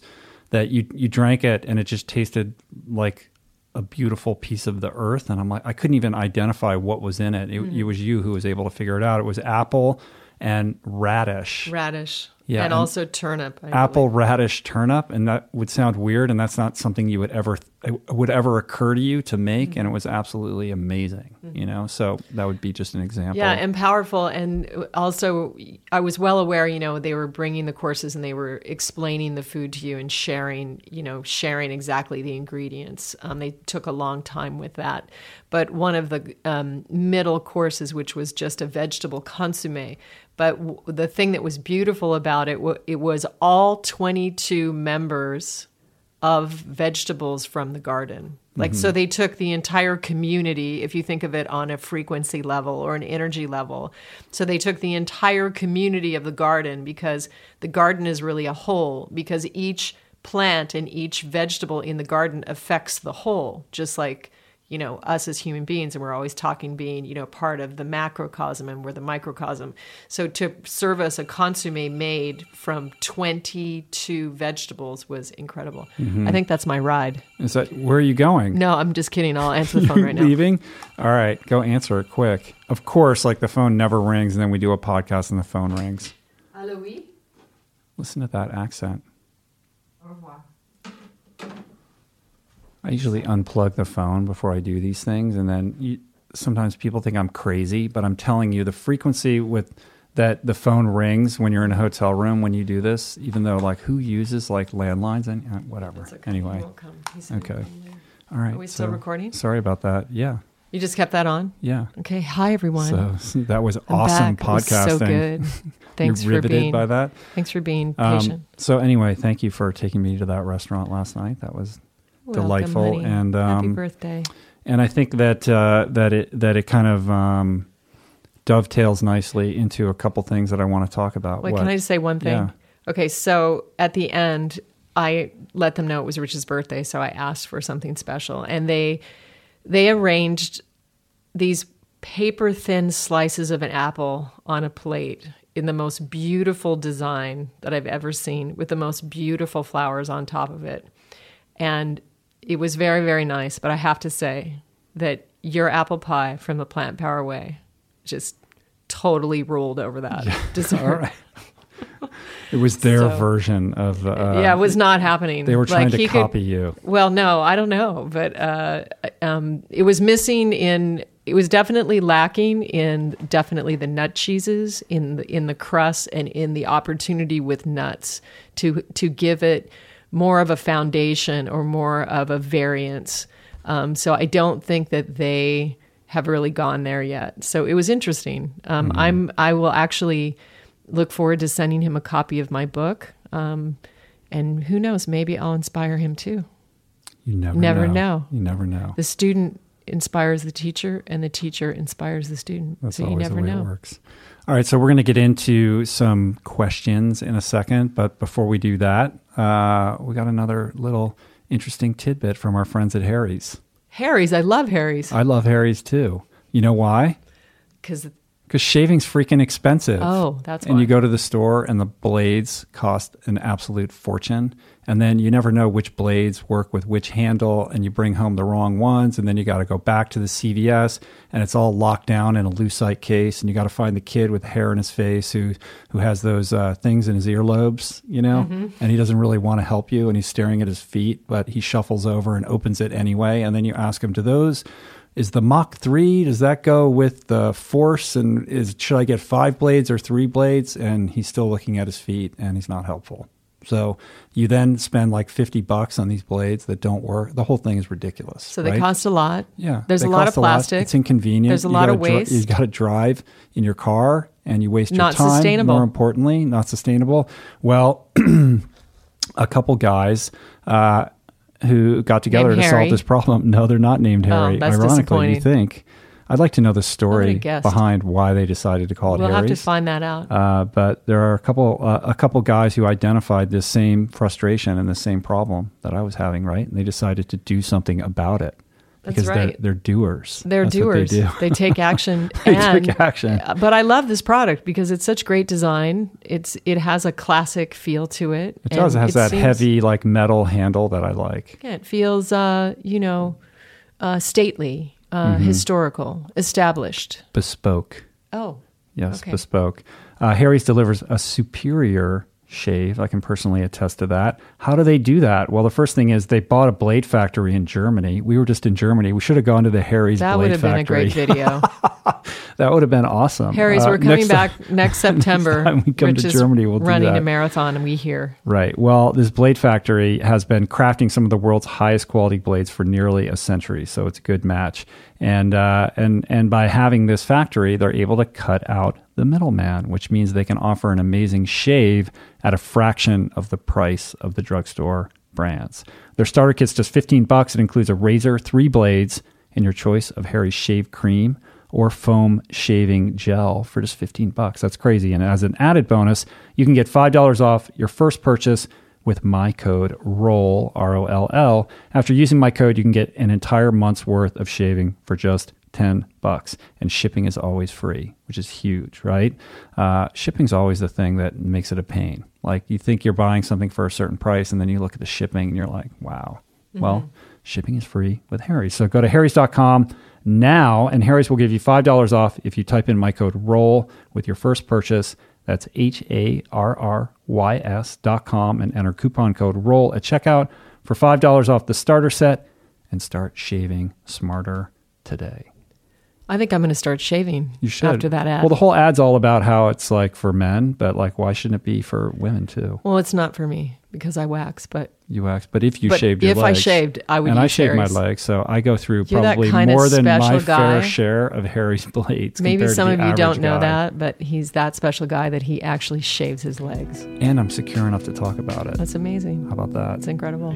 Speaker 2: that you you drank it and it just tasted like a beautiful piece of the earth and i'm like i couldn't even identify what was in it. it
Speaker 3: Mm-hmm.
Speaker 2: it was you who was able to figure it out it was apple and radish
Speaker 3: radish
Speaker 2: Yeah,
Speaker 3: and,
Speaker 2: and
Speaker 3: also turnip. I
Speaker 2: apple
Speaker 3: believe.
Speaker 2: radish turnip and that would sound weird and that's not something you would ever would ever occur to you to make
Speaker 3: Mm-hmm.
Speaker 2: and it was absolutely amazing you know so that would be just an example
Speaker 3: Yeah, and powerful. And also, I was well aware, you know, they were bringing the courses and they were explaining the food to you and sharing, you know, sharing exactly the ingredients. Um, they took a long time with that. But one of the um, middle courses, which was just a vegetable consomme, but w- the thing that was beautiful about it, wa- it was all 22 members of vegetables from the garden. Like, so mm-hmm. they took the entire community, if you think of it on a frequency level or an energy level. So they took the entire community of the garden because the garden is really a whole, because each plant and each vegetable in the garden affects the whole, just like you know us as human beings and we're always talking being you know part of the macrocosm and we're the microcosm. So to serve us a consomme made from 22 vegetables was incredible. Mm-hmm. I think that's my ride.
Speaker 2: Is that where are you going?
Speaker 3: No i'm just kidding. I'll answer the phone right now.
Speaker 2: Leaving? All right go answer it quick. Of course like the phone never rings and then we do a podcast and the phone rings.
Speaker 3: Hello, oui?
Speaker 2: listen to that accent I usually unplug the phone before I do these things, and then you, sometimes people think I'm crazy, but I'm telling you, the frequency with that the phone rings when you're in a hotel room when you do this, even though like who uses like landlines and uh, whatever.
Speaker 3: Okay.
Speaker 2: Anyway,
Speaker 3: He won't come. He's
Speaker 2: Okay. all right.
Speaker 3: Are we still recording?
Speaker 2: Sorry about that. Yeah,
Speaker 3: you just kept that on
Speaker 2: yeah.
Speaker 3: okay hi everyone
Speaker 2: So that was
Speaker 3: I'm
Speaker 2: awesome
Speaker 3: back. It was
Speaker 2: podcasting.
Speaker 3: so good thanks
Speaker 2: You're
Speaker 3: for
Speaker 2: riveted
Speaker 3: being
Speaker 2: by that.
Speaker 3: thanks for being
Speaker 2: Um,
Speaker 3: patient
Speaker 2: so anyway, thank you for taking me to that restaurant last night. That was
Speaker 3: Welcome,
Speaker 2: delightful
Speaker 3: honey.
Speaker 2: and,
Speaker 3: happy
Speaker 2: um,
Speaker 3: birthday
Speaker 2: and I think that uh, that it that it kind of um, dovetails nicely into a couple things that I want to talk about.
Speaker 3: Wait,
Speaker 2: What?
Speaker 3: can I just say one thing?
Speaker 2: Yeah.
Speaker 3: Okay, so at the end, I let them know it was Rich's birthday, so I asked for something special, and they they arranged these paper thin slices of an apple on a plate in the most beautiful design that I've ever seen, with the most beautiful flowers on top of it, and it was very very nice. But I have to say that your apple pie from the Plantpower Way just totally ruled over that dessert.
Speaker 2: All right. It was their
Speaker 3: So-
Speaker 2: version of. Uh,
Speaker 3: yeah, it was not happening.
Speaker 2: They were trying
Speaker 3: Like,
Speaker 2: to
Speaker 3: he could-
Speaker 2: copy you.
Speaker 3: Well, no, I don't know, but uh, um, it was missing in. It was definitely lacking in definitely the nut cheeses in the in the crust and in the opportunity with nuts to to give it more of a foundation or more of a variance. Um, so I don't think that they have really gone there yet. So it was interesting. Um, I'm I will actually look forward to sending him a copy of my book. Um, and who knows, maybe I'll inspire him too.
Speaker 2: You never,
Speaker 3: Never
Speaker 2: know.
Speaker 3: know.
Speaker 2: You never know.
Speaker 3: The student inspires the teacher, and the teacher inspires the student.
Speaker 2: That's
Speaker 3: so you never
Speaker 2: the way
Speaker 3: know.
Speaker 2: it works. All right, so we're going to get into some questions in a second, but before we do that, uh, we got another little interesting tidbit from our friends at Harry's.
Speaker 3: Harry's, I love Harry's
Speaker 2: I love Harry's too. You know why?
Speaker 3: because
Speaker 2: Because shaving's freaking expensive.
Speaker 3: Oh, that's
Speaker 2: And you go to the store and the blades cost an absolute fortune. And then you never know which blades work with which handle, and you bring home the wrong ones. And then you got to go back to the CVS, and it's all locked down in a lucite case. And you got to find the kid with hair in his face who who has those uh, things in his earlobes, you know,
Speaker 3: Mm-hmm.
Speaker 2: and he doesn't really want to help you, and he's staring at his feet, but he shuffles over and opens it anyway. And then you ask him, "Do those?" is the Mach 3 does that go with the force and is should I get 5 blades or 3 blades and he's still looking at his feet and he's not helpful. So you then spend like 50 bucks on these blades that don't work. The whole thing is ridiculous.
Speaker 3: so they
Speaker 2: right?
Speaker 3: cost a lot.
Speaker 2: yeah.
Speaker 3: there's a lot of plastic.
Speaker 2: It's inconvenient.
Speaker 3: There's a
Speaker 2: You
Speaker 3: lot of
Speaker 2: dri-
Speaker 3: waste.
Speaker 2: you got to drive in your car and you waste
Speaker 3: Not
Speaker 2: your time.
Speaker 3: sustainable.
Speaker 2: More importantly, not sustainable. Well, a couple guys uh, who got together
Speaker 3: Named
Speaker 2: to
Speaker 3: Harry?
Speaker 2: solve this problem. No, they're not named Harry.
Speaker 3: that's
Speaker 2: Ironically, you think. I'd like to know the story behind why they decided to call it
Speaker 3: We'll have to find that out.
Speaker 2: Uh, but there are a couple uh, a couple guys who identified this same frustration and the same problem that I was having, right? And they decided to do something about it
Speaker 3: That's
Speaker 2: because
Speaker 3: right.
Speaker 2: they're, they're doers.
Speaker 3: They're
Speaker 2: That's
Speaker 3: doers.
Speaker 2: They, do.
Speaker 3: they, take action.
Speaker 2: They
Speaker 3: and,
Speaker 2: took action.
Speaker 3: uh, But I love this product because it's such great design. It's it has a classic feel to it.
Speaker 2: It does. It has that
Speaker 3: seems-
Speaker 2: heavy like metal handle that I like.
Speaker 3: Yeah, it feels uh, you know, uh, stately, uh,
Speaker 2: Mm-hmm.
Speaker 3: historical, established.
Speaker 2: Bespoke.
Speaker 3: Oh,
Speaker 2: Yes,
Speaker 3: Okay.
Speaker 2: bespoke. Uh, Harry's delivers a superior shave. I can personally attest to that. How do they do that? Well, the first thing is they bought a blade factory in Germany. We were just in Germany. We should have gone to the Harry's
Speaker 3: that
Speaker 2: blade factory.
Speaker 3: That would have been a great video.
Speaker 2: that would have been awesome.
Speaker 3: Harry's,
Speaker 2: Uh,
Speaker 3: we're coming
Speaker 2: next
Speaker 3: back
Speaker 2: time-
Speaker 3: next September.
Speaker 2: time we come
Speaker 3: Rich
Speaker 2: to Germany, we'll do
Speaker 3: running a marathon, and we here.
Speaker 2: Right. Well, this blade factory has been crafting some of the world's highest quality blades for nearly a century, so it's a good match. And uh, and and by having this factory, they're able to cut out the middleman, which means they can offer an amazing shave at a fraction of the price of the drugstore brands. Their starter kit's just 15 bucks. It includes a razor, three blades, and your choice of Harry's shave cream or foam shaving gel for just 15 bucks. That's crazy. And as an added bonus, you can get $5 off your first purchase with my code ROLL, R O L L. After using my code, you can get an entire month's worth of shaving for just 10 bucks. And shipping is always free, which is huge, right? Uh, shipping's always the thing that makes it a pain. Like you think you're buying something for a certain price, and then you look at the shipping and you're like, wow. Well, shipping is free with Harry's. So go to harrys.com now, and Harry's will give you $5 off if you type in my code ROLL with your first purchase. That's H A R R Y S dot com and enter coupon code ROLL at checkout for $5 off the starter set and start shaving smarter today.
Speaker 3: I think I'm going to start shaving
Speaker 2: You should.
Speaker 3: after that ad.
Speaker 2: Well, the whole ad's all about how it's like for men, but like, why shouldn't it be for women too?
Speaker 3: Well, it's not for me because I wax, but
Speaker 2: You wax, but if you
Speaker 3: But
Speaker 2: shaved your
Speaker 3: if I shaved, I would
Speaker 2: and I shave my legs, so I go through
Speaker 3: You're
Speaker 2: probably more than my
Speaker 3: special
Speaker 2: fair share of Harry's blades.
Speaker 3: maybe some of you don't know
Speaker 2: guy.
Speaker 3: that, but he's that special guy that he actually shaves his legs.
Speaker 2: and I'm secure enough to talk about it.
Speaker 3: That's amazing.
Speaker 2: How about that?
Speaker 3: It's incredible.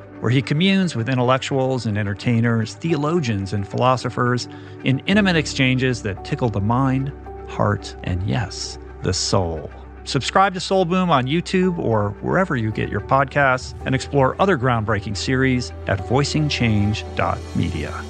Speaker 2: where he communes with intellectuals and entertainers, theologians and philosophers in intimate exchanges that tickle the mind, heart, and yes, the soul. Subscribe to Soul Boom on YouTube or wherever you get your podcasts and explore other groundbreaking series at voicingchange.media.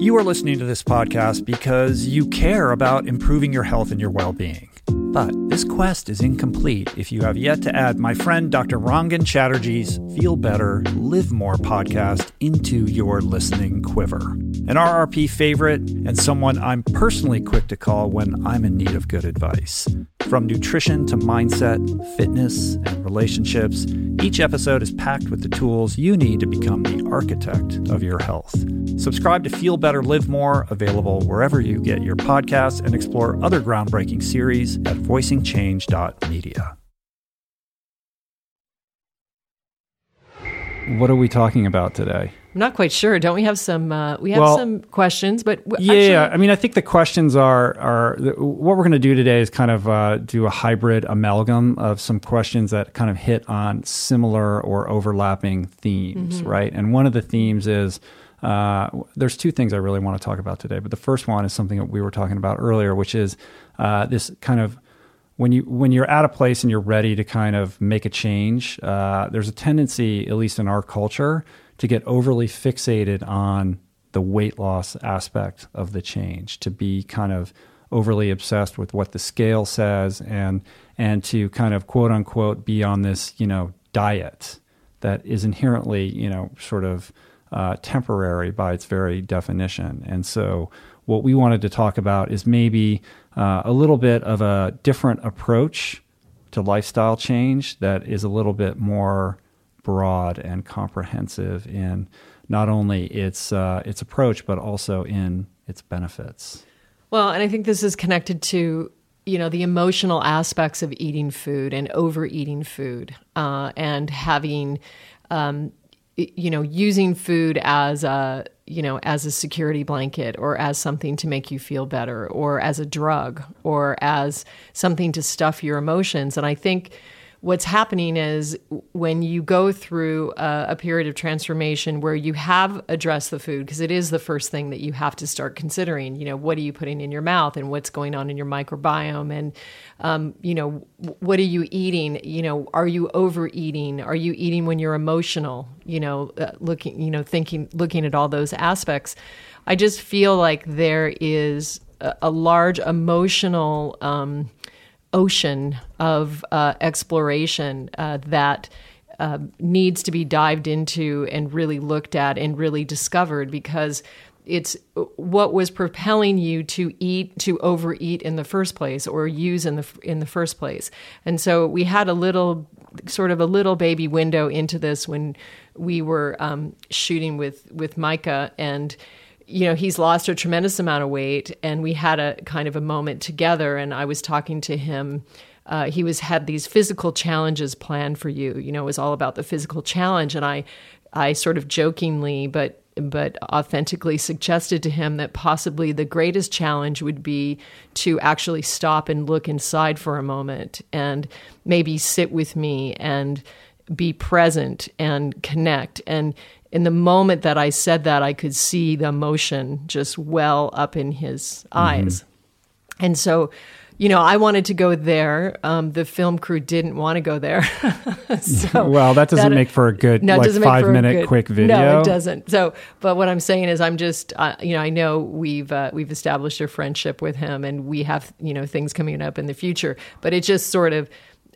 Speaker 2: You are listening to this podcast because you care about improving your health and your well being. But this quest is incomplete if you have yet to add my friend Dr. Rangan Chatterjee's Feel Better, Live More podcast into your listening quiver. An RRP favorite and someone I'm personally quick to call when I'm in need of good advice. From nutrition to mindset, fitness, and relationships, each episode is packed with the tools you need to become the architect of your health. Subscribe to Feel Better, Live More, available wherever you get your podcasts, and explore other groundbreaking series at voicingchange.media. What are we talking about today?
Speaker 3: I'm not quite sure. Don't we have some? Uh, we have well, some questions, but
Speaker 5: w- yeah, actually, I mean, I think the questions are are what we're going to do today is kind of uh, do a hybrid amalgam of some questions that kind of hit on similar or overlapping themes, mm-hmm. right? And one of the themes is. Uh, there's two things I really want to talk about today, but the first one is something that we were talking about earlier, which is uh, this kind of when you when you're at a place and you're ready to kind of make a change, uh, there's a tendency, at least in our culture, to get overly fixated on the weight loss aspect of the change, to be kind of overly obsessed with what the scale says, and and to kind of quote unquote be on this you know diet that is inherently you know sort of uh, temporary by its very definition, and so what we wanted to talk about is maybe uh, a little bit of a different approach to lifestyle change that is a little bit more broad and comprehensive in not only its uh, its approach but also in its benefits.
Speaker 3: Well, and I think this is connected to you know the emotional aspects of eating food and overeating food uh, and having um, you know using food as a you know as a security blanket or as something to make you feel better or as a drug or as something to stuff your emotions. And i think what's happening is when you go through a, a period of transformation where you have addressed the food because it is the first thing that you have to start considering you know what are you putting in your mouth and what's going on in your microbiome and um, you know what are you eating? You know are you overeating? Are you eating when you're emotional? You know uh, looking you know thinking looking at all those aspects. I just feel like there is a, a large emotional um, ocean of uh, exploration uh, that uh, needs to be dived into and really looked at and really discovered because it's what was propelling you to eat to overeat in the first place or use in the in the first place. And so we had a little sort of a little baby window into this when we were um, shooting with with Micah and you know he's lost a tremendous amount of weight and we had a kind of a moment together and I was talking to him uh, he was had these physical challenges planned for you you know it was all about the physical challenge and I I sort of jokingly but but authentically suggested to him that possibly the greatest challenge would be to actually stop and look inside for a moment and maybe sit with me and be present and connect. And in the moment that I said that, I could see the emotion just well up in his mm-hmm. eyes. And so you know, I wanted to go there. Um, the film crew didn't want to go there.
Speaker 2: so well, that doesn't that, make for a good no, like five minute good, quick video.
Speaker 3: No, it doesn't. So, but what I'm saying is, I'm just, uh, you know, I know we've uh, we've established a friendship with him, and we have you know things coming up in the future. But it just sort of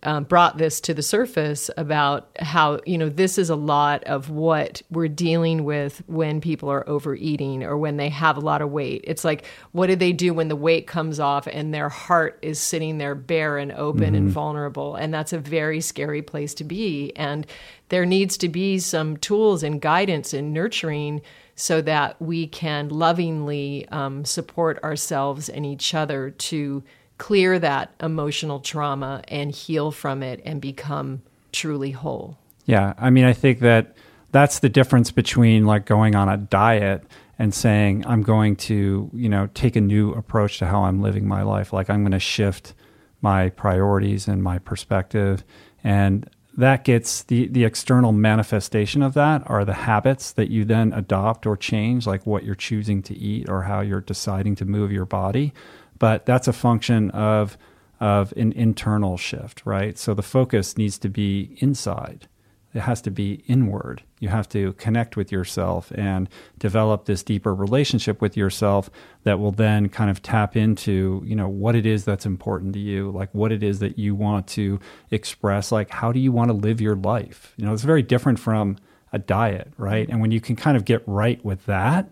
Speaker 3: um, brought this to the surface about how you know this is a lot of what we're dealing with when people are overeating or when they have a lot of weight. It's like what do they do when the weight comes off and their heart is sitting there bare and open mm-hmm. and vulnerable? And that's a very scary place to be. And there needs to be some tools and guidance and nurturing so that we can lovingly um, support ourselves and each other to clear that emotional trauma and heal from it and become truly whole.
Speaker 2: Yeah, I mean, I think that that's the difference between like going on a diet and saying I'm going to, you know, take a new approach to how I'm living my life. Like I'm going to shift my priorities and my perspective and that gets the the external manifestation of that are the habits that you then adopt or change like what you're choosing to eat or how you're deciding to move your body but that's a function of of an internal shift, right? So the focus needs to be inside. It has to be inward. You have to connect with yourself and develop this deeper relationship with yourself that will then kind of tap into, you know, what it is that's important to you, like what it is that you want to express, like how do you want to live your life? You know, it's very different from a diet, right? And when you can kind of get right with that,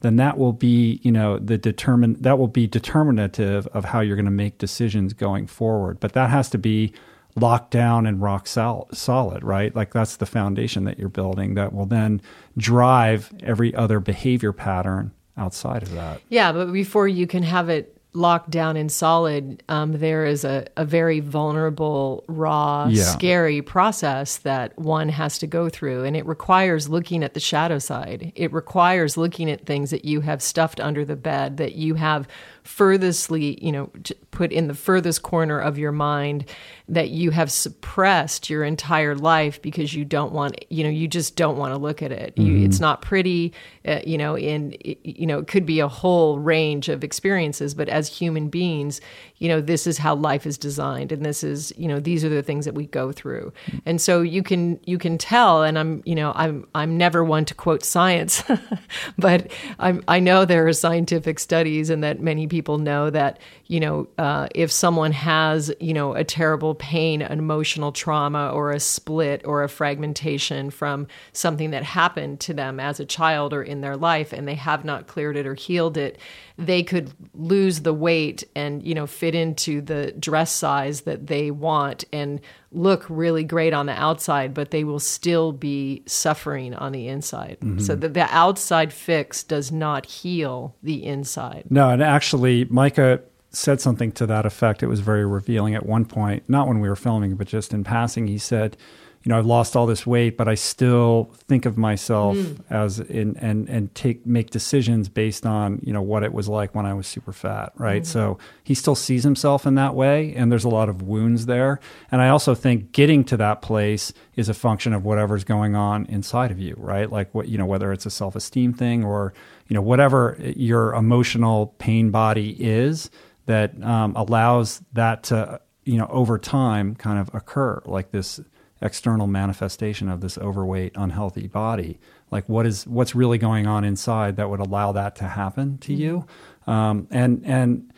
Speaker 2: then that will be, you know, the determine that will be determinative of how you're going to make decisions going forward. But that has to be locked down and rock sol- solid, right? Like that's the foundation that you're building that will then drive every other behavior pattern outside of that.
Speaker 3: Yeah, but before you can have it locked down and solid, um, there is a, a very vulnerable, raw, yeah. scary process that one has to go through. And it requires looking at the shadow side. It requires looking at things that you have stuffed under the bed, that you have furthestly, you know, put in the furthest corner of your mind that you have suppressed your entire life because you don't want, you know, you just don't want to look at it. Mm-hmm. You, it's not pretty, uh, you know, and, you know, it could be a whole range of experiences, but as human beings, you know, this is how life is designed and this is, you know, these are the things that we go through. And so you can, you can tell, and I'm, you know, I'm, I'm never one to quote science, but I'm, I know there are scientific studies and that many people know that, you know, uh, if someone has, you know, a terrible pain, an emotional trauma, or a split or a fragmentation from something that happened to them as a child or in their life, and they have not cleared it or healed it, they could lose the weight and, you know, fit into the dress size that they want and look really great on the outside, but they will still be suffering on the inside. Mm-hmm. So that the outside fix does not heal the inside.
Speaker 2: No, and actually, Micah said something to that effect. It was very revealing at one point, not when we were filming, but just in passing. He said, you know, I've lost all this weight, but I still think of myself mm. as in and and take make decisions based on you know what it was like when I was super fat, right? Mm. So he still sees himself in that way, and there's a lot of wounds there. And I also think getting to that place is a function of whatever's going on inside of you, right? Like what you know, whether it's a self esteem thing or you know whatever your emotional pain body is that um, allows that to you know over time kind of occur like this external manifestation of this overweight unhealthy body like what is what's really going on inside that would allow that to happen to mm-hmm. you um, and and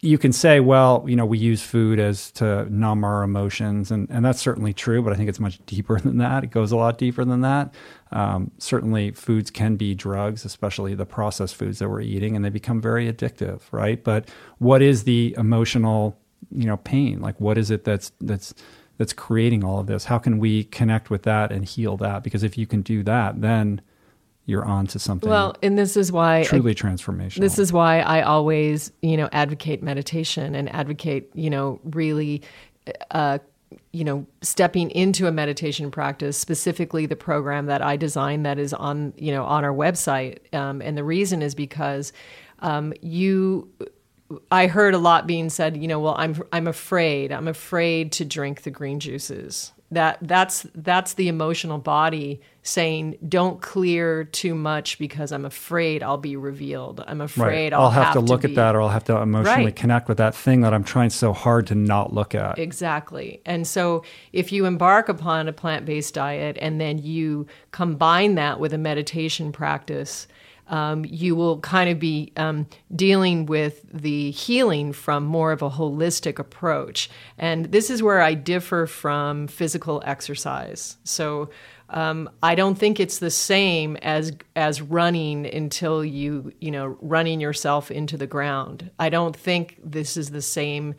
Speaker 2: you can say, well, you know, we use food as to numb our emotions, and, and that's certainly true, but I think it's much deeper than that. It goes a lot deeper than that. Um, certainly, foods can be drugs, especially the processed foods that we're eating, and they become very addictive, right? But what is the emotional, you know, pain? Like, what is it that's that's that's creating all of this? How can we connect with that and heal that? Because if you can do that, then you're on to something.
Speaker 3: Well, and this is why
Speaker 2: truly I, transformational.
Speaker 3: This is why I always, you know, advocate meditation and advocate, you know, really, uh, you know, stepping into a meditation practice, specifically the program that I designed that is on, you know, on our website. Um, and the reason is because um, you I heard a lot being said, you know, well, I'm I'm afraid. I'm afraid to drink the green juices that that's that's the emotional body saying don't clear too much because i'm afraid i'll be revealed i'm afraid
Speaker 2: right. I'll,
Speaker 3: I'll,
Speaker 2: have,
Speaker 3: have
Speaker 2: to look
Speaker 3: to
Speaker 2: at that or i'll have to emotionally
Speaker 3: right.
Speaker 2: connect with that thing that i'm trying so hard to not look at
Speaker 3: exactly and so if you embark upon a plant-based diet and then you combine that with a meditation practice um, you will kind of be um, dealing with the healing from more of a holistic approach. And this is where I differ from physical exercise. So um, I don't think it's the same as as running until you you know running yourself into the ground. I don't think this is the same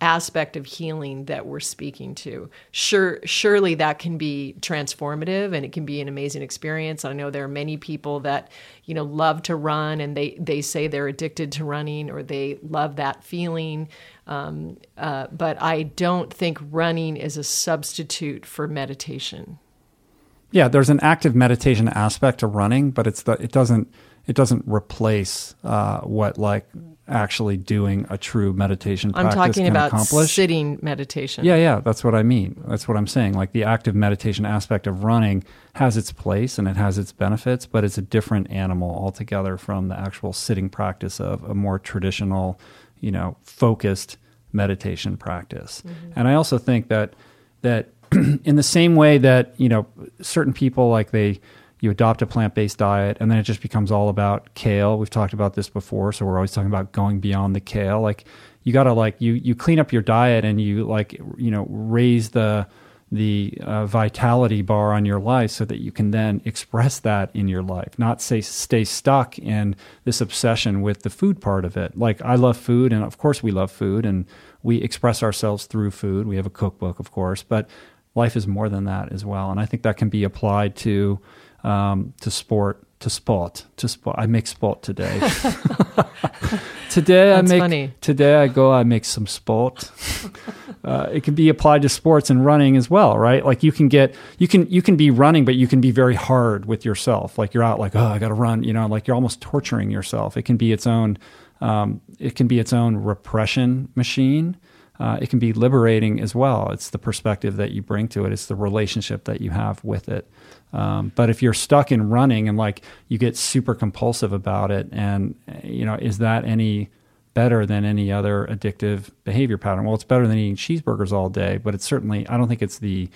Speaker 3: aspect of healing that we're speaking to. Sure, surely that can be transformative and it can be an amazing experience. I know there are many people that you know love to run and they they say they're addicted to running or they love that feeling. Um, uh, but I don't think running is a substitute for meditation.
Speaker 2: Yeah, there's an active meditation aspect to running, but it's the it doesn't it doesn't replace uh, what like actually doing a true meditation
Speaker 3: I'm talking about
Speaker 2: accomplish.
Speaker 3: sitting meditation.
Speaker 2: Yeah, yeah, that's what I mean. That's what I'm saying. Like the active meditation aspect of running has its place and it has its benefits, but it's a different animal altogether from the actual sitting practice of a more traditional, you know, focused meditation practice. Mm-hmm. And I also think that that in the same way that, you know, certain people like they you adopt a plant-based diet and then it just becomes all about kale. We've talked about this before so we're always talking about going beyond the kale. Like you got to like you you clean up your diet and you like you know raise the the uh, vitality bar on your life so that you can then express that in your life not say stay stuck in this obsession with the food part of it. Like i love food and of course we love food and we express ourselves through food. We have a cookbook of course but life is more than that as well and i think that can be applied to um, to sport to sport to sport. I make sport today. today
Speaker 3: That's
Speaker 2: I make
Speaker 3: funny.
Speaker 2: today I go I make some sport. uh, it can be applied to sports and running as well, right? Like you can get you can you can be running, but you can be very hard with yourself. Like you're out like oh I got to run, you know, like you're almost torturing yourself. It can be its own um, it can be its own repression machine. Uh, it can be liberating as well. It's the perspective that you bring to it. It's the relationship that you have with it. Um, but if you're stuck in running and like you get super compulsive about it, and you know, is that any better than any other addictive behavior pattern? Well, it's better than eating cheeseburgers all day, but it's certainly I don't think it's the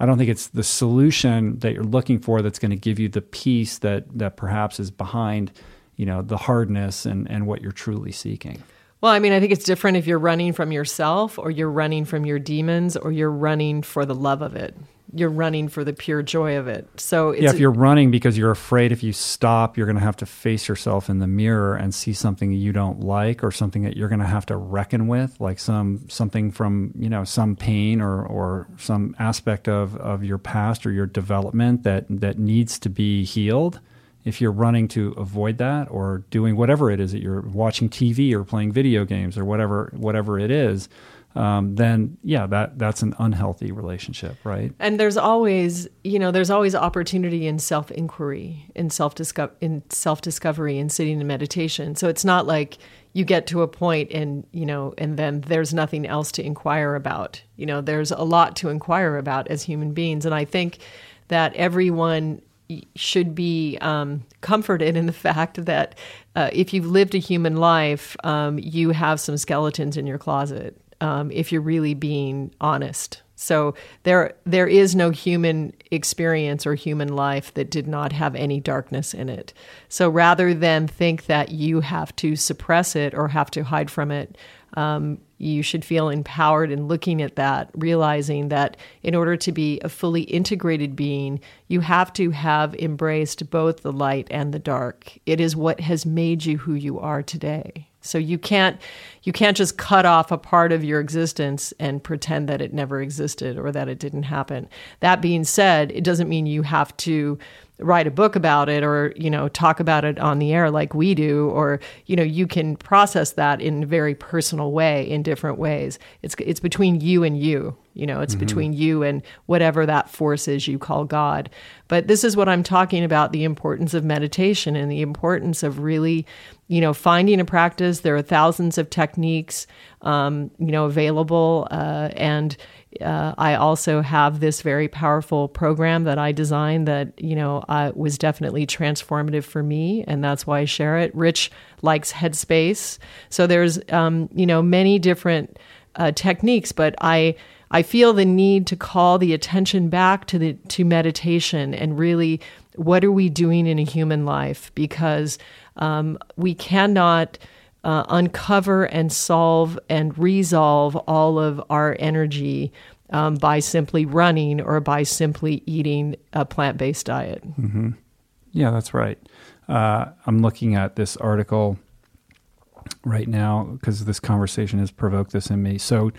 Speaker 2: I don't think it's the solution that you're looking for that's going to give you the peace that that perhaps is behind you know the hardness and and what you're truly seeking.
Speaker 3: Well, I mean, I think it's different if you're running from yourself or you're running from your demons or you're running for the love of it you're running for the pure joy of it. So
Speaker 2: yeah, if you're running because you're afraid if you stop, you're going to have to face yourself in the mirror and see something you don't like or something that you're going to have to reckon with, like some something from you know some pain or or some aspect of of your past or your development that that needs to be healed. If you're running to avoid that or doing whatever it is that you're watching TV or playing video games or whatever whatever it is um, then yeah, that that's an unhealthy relationship, right?
Speaker 3: And there's always, you know, there's always opportunity in self inquiry, in self in self discovery, in sitting in meditation. So it's not like you get to a point and you know, and then there's nothing else to inquire about. You know, there's a lot to inquire about as human beings, and I think that everyone should be um, comforted in the fact that uh, if you've lived a human life, um, you have some skeletons in your closet um, if you're really being honest. So there there is no human experience or human life that did not have any darkness in it. So rather than think that you have to suppress it or have to hide from it, um, you should feel empowered in looking at that, realizing that in order to be a fully integrated being, you have to have embraced both the light and the dark. It is what has made you who you are today. So you can't you can't just cut off a part of your existence and pretend that it never existed or that it didn't happen. That being said, it doesn't mean you have to write a book about it or you know talk about it on the air like we do or you know you can process that in a very personal way in different ways. It's it's between you and you you know it's mm-hmm. between you and whatever that force is you call god. But this is what i'm talking about the importance of meditation and the importance of really you know finding a practice. There are thousands of techniques um, you know available uh, and uh, I also have this very powerful program that I designed that you know uh, was definitely transformative for me, and that's why I share it. Rich likes Headspace, so there's um, you know many different uh, techniques, but I I feel the need to call the attention back to the to meditation and really what are we doing in a human life because um, we cannot uh, uncover and solve and resolve all of our energy um, by simply running or by simply eating a plant based diet.
Speaker 2: Mm-hmm. Yeah, that's right. Uh, I'm looking at this article right now because this conversation has provoked this in me. So,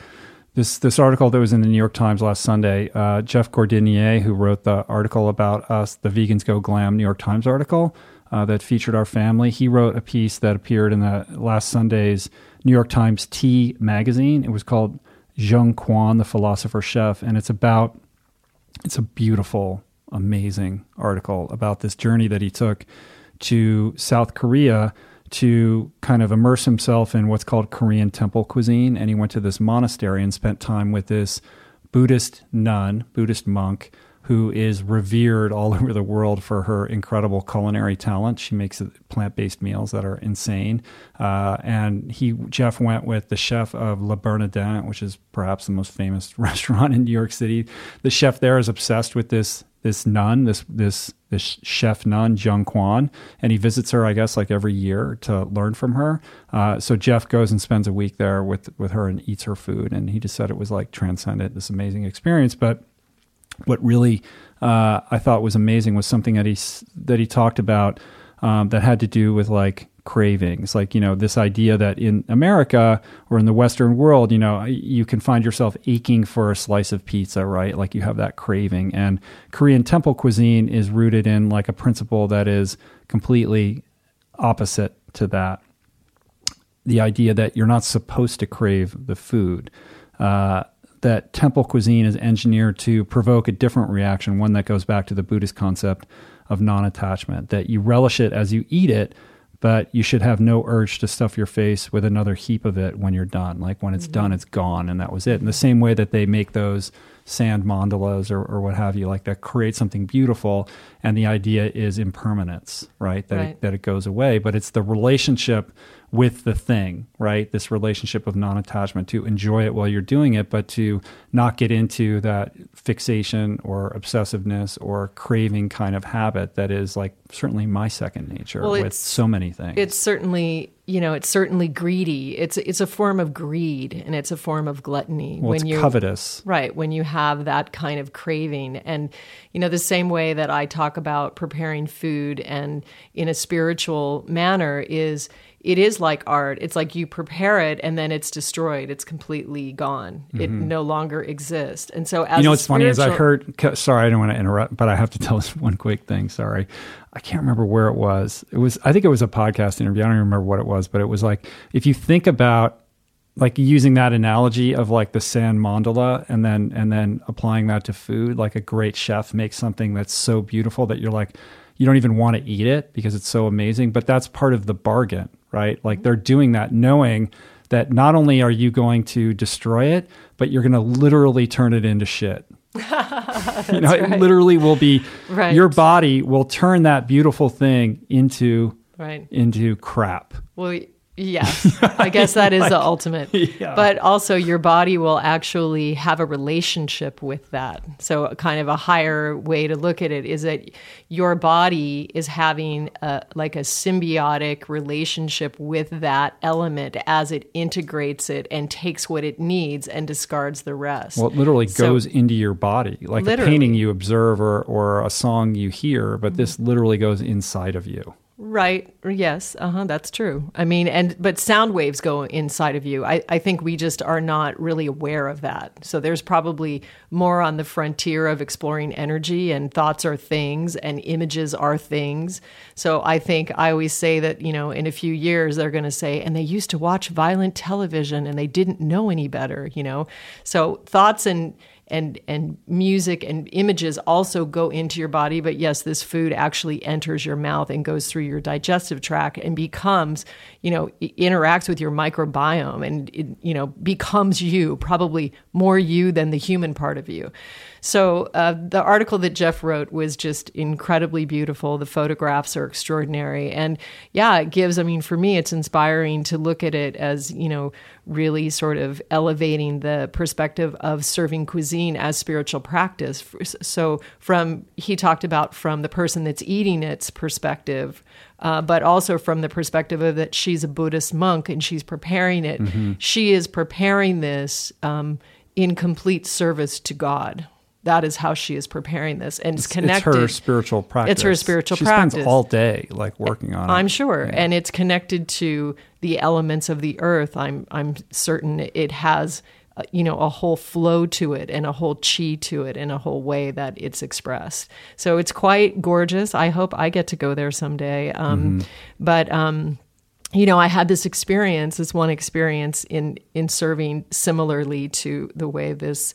Speaker 2: this this article that was in the New York Times last Sunday, uh, Jeff Gordinier, who wrote the article about us, the Vegans Go Glam New York Times article, uh, that featured our family. He wrote a piece that appeared in the last Sunday's New York Times T magazine. It was called Jeong Kwan, the philosopher chef, and it's about it's a beautiful, amazing article about this journey that he took to South Korea to kind of immerse himself in what's called Korean temple cuisine. And he went to this monastery and spent time with this Buddhist nun, Buddhist monk, who is revered all over the world for her incredible culinary talent. She makes plant based meals that are insane. Uh, and he, Jeff, went with the chef of Le Bernardin, which is perhaps the most famous restaurant in New York City. The chef there is obsessed with this this nun, this this this chef nun, Jeong Kwan, and he visits her, I guess, like every year to learn from her. Uh, so Jeff goes and spends a week there with with her and eats her food, and he just said it was like transcendent, this amazing experience. But what really uh, I thought was amazing was something that he that he talked about um, that had to do with like cravings. Like you know this idea that in america or in the western world you know you can find yourself aching for a slice of pizza right? Like you have that craving. And korean temple cuisine is rooted in like a principle that is completely opposite to that. The idea that you're not supposed to crave the food uh, that temple cuisine is engineered to provoke a different reaction, one that goes back to the Buddhist concept of non attachment, that you relish it as you eat it, but you should have no urge to stuff your face with another heap of it when you're done. Like when it's mm-hmm. done, it's gone, and that was it. In the same way that they make those sand mandalas or, or what have you, like that create something beautiful, and the idea is impermanence, right? That, right. It, that it goes away, but it's the relationship with the thing, right? This relationship of non attachment to enjoy it while you're doing it, but to not get into that fixation or obsessiveness or craving kind of habit that is like certainly my second nature well, with so many things.
Speaker 3: It's certainly, you know, it's certainly greedy. It's it's a form of greed and it's a form of gluttony.
Speaker 2: Well, when you covetous.
Speaker 3: Right. When you have that kind of craving. And, you know, the same way that I talk about preparing food and in a spiritual manner is it is like art. It's like you prepare it and then it's destroyed. It's completely gone. Mm-hmm. It no longer exists. And so, as
Speaker 2: you know, what's funny is I heard. Sorry, I don't want to interrupt, but I have to tell this one quick thing. Sorry, I can't remember where it was. It was. I think it was a podcast interview. I don't even remember what it was, but it was like if you think about like using that analogy of like the sand mandala and then and then applying that to food like a great chef makes something that's so beautiful that you're like you don't even want to eat it because it's so amazing but that's part of the bargain right? Like mm-hmm. they're doing that knowing that not only are you going to destroy it, but you're going to literally turn it into shit. you know, right. it literally will be right. your body will turn that beautiful thing into right. into crap.
Speaker 3: Well, Yes, I guess that is
Speaker 2: Like,
Speaker 3: the ultimate.
Speaker 2: yeah.
Speaker 3: But also, your body will actually have a relationship with that. So, kind of a higher way to look at it is that your body is having a, like a symbiotic relationship with that element as it integrates it and takes what it needs and discards the rest.
Speaker 2: Well, it literally
Speaker 3: So-
Speaker 2: goes into your body, like
Speaker 3: Literally.
Speaker 2: a painting you observe or, or a song you hear, but this mm-hmm. literally goes inside of you.
Speaker 3: Right. Yes. Uh huh. That's true. I mean, and but sound waves go inside of you. I, I think we just are not really aware of that. So there's probably more on the frontier of exploring energy and thoughts are things and images are things. So I think I always say that, you know, in a few years they're going to say, and they used to watch violent television and they didn't know any better, you know? So thoughts and, and and music and images also go into your body but yes this food actually enters your mouth and goes through your digestive tract and becomes you know interacts with your microbiome and it, you know becomes you probably more you than the human part of you so uh, the article that jeff wrote was just incredibly beautiful the photographs are extraordinary and yeah it gives i mean for me it's inspiring to look at it as you know really sort of elevating the perspective of serving cuisine as spiritual practice. So, from he talked about from the person that's eating its perspective, uh, but also from the perspective of that she's a Buddhist monk and she's preparing it. She is preparing this um, in complete service to God. That is how she is preparing this, and it's, connected.
Speaker 2: It's her spiritual practice.
Speaker 3: It's her spiritual
Speaker 2: she
Speaker 3: practice.
Speaker 2: spends all day like working on it.
Speaker 3: I'm sure, and it's connected to the elements of the earth. I'm I'm certain it has, uh, you know, a whole flow to it and a whole chi to it and a whole way that it's expressed. So it's quite gorgeous. I hope I get to go there someday. Um, But um, you know, I had this experience, this one experience in in serving similarly to the way this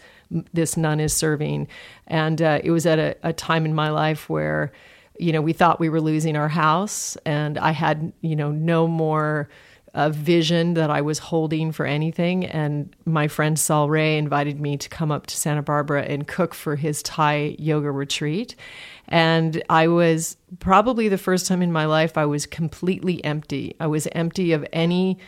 Speaker 3: this nun is serving, and uh, it was at a, a time in my life where, you know, we thought we were losing our house, and I had you know no more uh, vision that I was holding for anything. And my friend Saul Raye invited me to come up to Santa Barbara and cook for his Thai yoga retreat. And I was probably the first time in my life I was completely empty. I was empty of any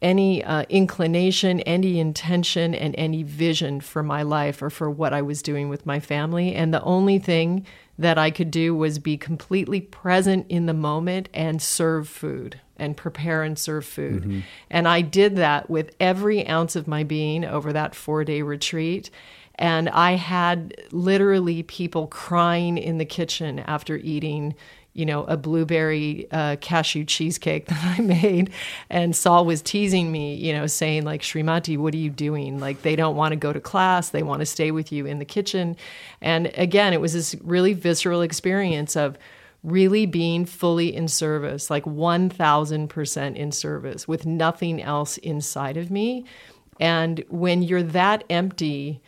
Speaker 3: any uh, inclination, any intention, and any vision for my life or for what I was doing with my family. And the only thing that I could do was be completely present in the moment and serve food and prepare and serve food. And I did that with every ounce of my being over that four day retreat. And I had literally people crying in the kitchen after eating you know, a blueberry uh, cashew cheesecake that I made. And Saul was teasing me, you know, saying, like, Srimati, what are you doing? Like, they don't want to go to class, they want to stay with you in the kitchen. And again, it was this really visceral experience of really being fully in service, like 1000% in service with nothing else inside of me. And when you're that empty,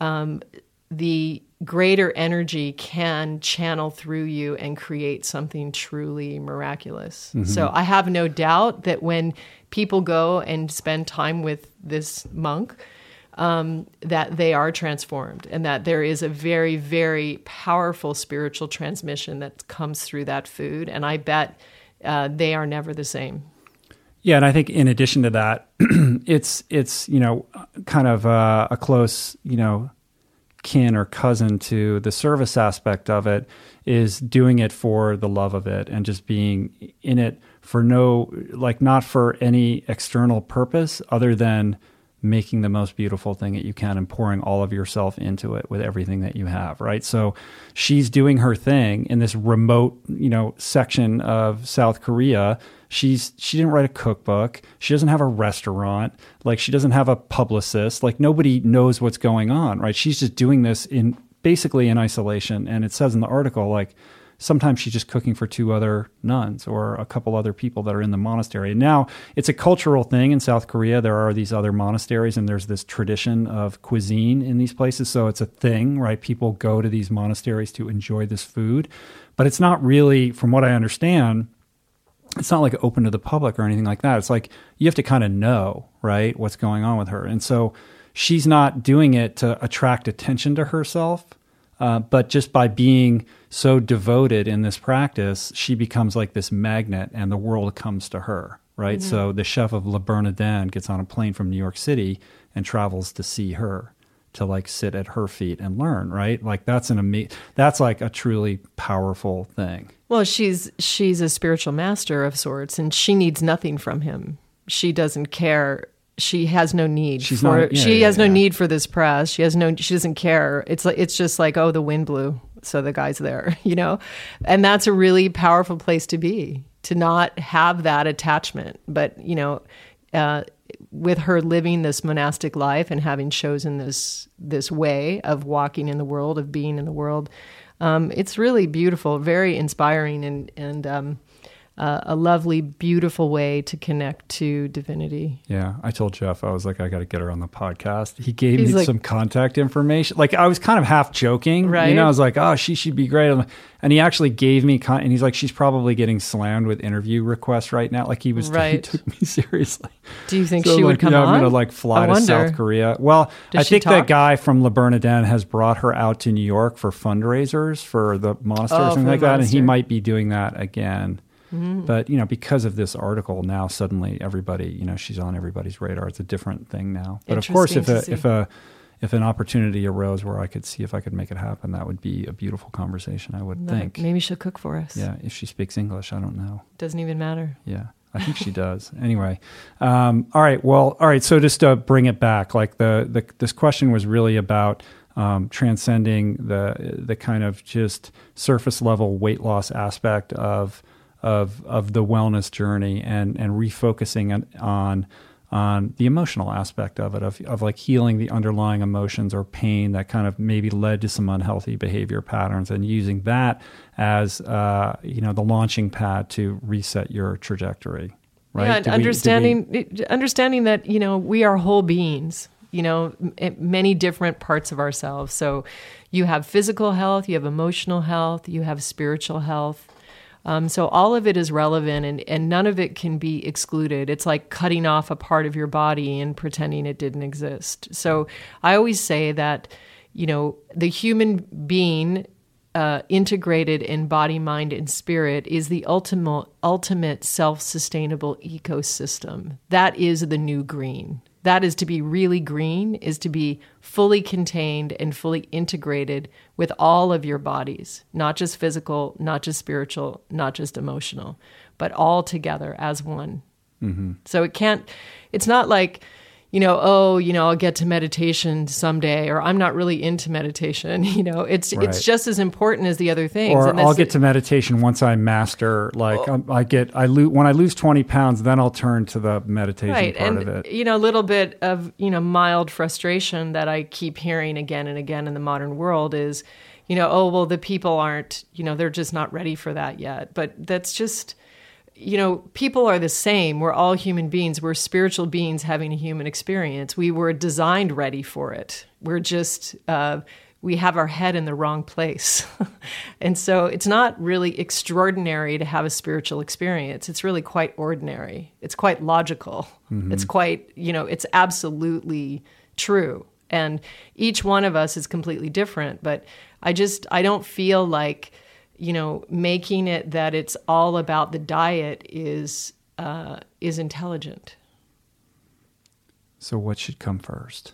Speaker 3: um, the greater energy can channel through you and create something truly miraculous. So I have no doubt that when people go and spend time with this monk, um, that they are transformed and that there is a very, very powerful spiritual transmission that comes through that food. And I bet uh, they are never the same.
Speaker 2: Yeah, and I think in addition to that, it's it's you know kind of uh, a close you know kin or cousin to the service aspect of it is doing it for the love of it and just being in it for no like not for any external purpose other than making the most beautiful thing that you can and pouring all of yourself into it with everything that you have right? So she's doing her thing in this remote you know section of South Korea she's she didn't write a cookbook she doesn't have a restaurant like she doesn't have a publicist like nobody knows what's going on right she's just doing this in basically in isolation and it says in the article like sometimes she's just cooking for two other nuns or a couple other people that are in the monastery. And now it's a cultural thing in South Korea. There are these other monasteries and there's this tradition of cuisine in these places. So it's a thing, right? People go to these monasteries to enjoy this food. But it's not really, from what I understand, it's not like open to the public or anything like that. It's like you have to kind of know, right, what's going on with her. And so she's not doing it to attract attention to herself. Uh, but just by being so devoted in this practice, she becomes like this magnet and the world comes to her, right?
Speaker 3: Mm-hmm.
Speaker 2: So the chef of La Bernardin gets on a plane from New York City and travels to see her to like sit at her feet and learn, right? Like that's an amazing that's like a truly powerful thing.
Speaker 3: Well, she's she's a spiritual master of sorts, and she needs nothing from him. She doesn't care. She has no need
Speaker 2: She's
Speaker 3: for.
Speaker 2: not- yeah,
Speaker 3: she
Speaker 2: yeah,
Speaker 3: has no
Speaker 2: yeah.
Speaker 3: need for this press. She has no. She doesn't care. It's like it's just like oh, the wind blew, so the guy's there, you know, and that's a really powerful place to be to not have that attachment. But you know, uh, with her living this monastic life and having chosen this this way of walking in the world, of being in the world, um, it's really beautiful, very inspiring, and and um, uh, a lovely, beautiful way to connect to divinity.
Speaker 2: Yeah, I told Jeff I was like, I got to get her on the podcast. He gave
Speaker 3: He's
Speaker 2: me
Speaker 3: like-
Speaker 2: some contact information. Like I was kind of half joking,
Speaker 3: right?
Speaker 2: You know, I was like, oh, she should be great. And he actually gave me, con- and he's like, she's probably getting slammed with interview requests right now. Like he was, he
Speaker 3: Right.
Speaker 2: took me seriously.
Speaker 3: Do you think
Speaker 2: So,
Speaker 3: she would
Speaker 2: like,
Speaker 3: come
Speaker 2: yeah,
Speaker 3: on?
Speaker 2: I'm gonna like fly
Speaker 3: I
Speaker 2: to
Speaker 3: wonder.
Speaker 2: South Korea. Well,
Speaker 3: Does
Speaker 2: I think that guy from Le Bernardin has brought her out to New York for fundraisers for the monastery
Speaker 3: Oh,
Speaker 2: or something like that, and he might be doing that again.
Speaker 3: Mm-hmm.
Speaker 2: But you know, because of this article, now suddenly everybody, you know, she's on everybody's radar. It's a different thing now. But of course, if a if a if an opportunity arose where I could see if I could make it happen, that would be a beautiful conversation. I would think.
Speaker 3: Maybe she'll cook for us.
Speaker 2: Yeah, if she speaks English, I don't know.
Speaker 3: Doesn't even matter.
Speaker 2: Yeah, I think she does. Anyway, um, all right. Well, all right. So just to bring it back, like the, the this question was really about um, transcending the the kind of just surface level weight loss aspect of of of the wellness journey and and refocusing on on on the emotional aspect of it of of like healing the underlying emotions or pain that kind of maybe led to some unhealthy behavior patterns and using that as uh, you know the launching pad to reset your trajectory right
Speaker 3: Yeah, and
Speaker 2: Did we- we-
Speaker 3: understanding understanding that you know we are whole beings. You know, m- many different parts of ourselves. So, you have physical health, you have emotional health, you have spiritual health. Um, so all of it is relevant, and and none of it can be excluded. It's like cutting off a part of your body and pretending it didn't exist. So I always say that, you know, the human being uh, integrated in body, mind, and spirit is the ultimate ultimate self sustainable ecosystem. That is the new green. That is to be really green, is to be fully contained and fully integrated with all of your bodies, not just physical, not just spiritual, not just emotional, but all together as one. Mm-hmm. So it can't, it's not like, you know, oh, you know, I'll get to meditation someday, or I'm not really into meditation. You know, it's
Speaker 2: Right.
Speaker 3: it's just as important as the other things.
Speaker 2: or
Speaker 3: And
Speaker 2: I'll get to meditation once I master like um, I get I lose when I lose 20 pounds then I'll turn to the meditation
Speaker 3: right,
Speaker 2: part
Speaker 3: and
Speaker 2: of it
Speaker 3: you know, a little bit of you know mild frustration that I keep hearing again and again in the modern world is, you know, oh well, the people aren't, you know, they're just not ready for that yet. But that's just you know, people are the same. We're all human beings. We're spiritual beings having a human experience. We were designed ready for it. We're just, uh, we have our head in the wrong place. and so it's not really extraordinary to have a spiritual experience. It's really quite ordinary. It's quite logical. It's quite, you know, it's absolutely true. And each one of us is completely different. But I just, I don't feel like, you know, making it that it's all about the diet is uh, is intelligent.
Speaker 2: so what should come first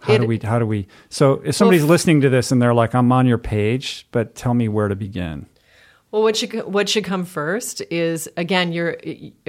Speaker 2: how do we how do we so if somebody's
Speaker 3: f-
Speaker 2: listening to this and they're like I'm on your page but tell me where to begin
Speaker 3: Well, what should what should come first is again, you're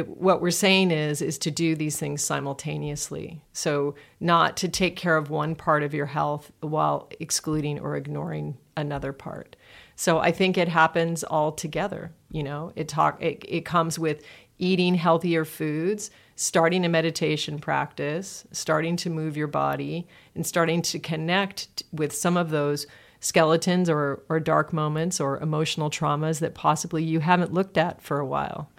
Speaker 3: what we're saying is is to do these things simultaneously. So not to take care of one part of your health while excluding or ignoring another part. So I think it happens all together. You know, it talk it, it comes with eating healthier foods, starting a meditation practice, starting to move your body, and starting to connect with some of those skeletons or, or dark moments or emotional traumas that possibly you haven't looked at for a while.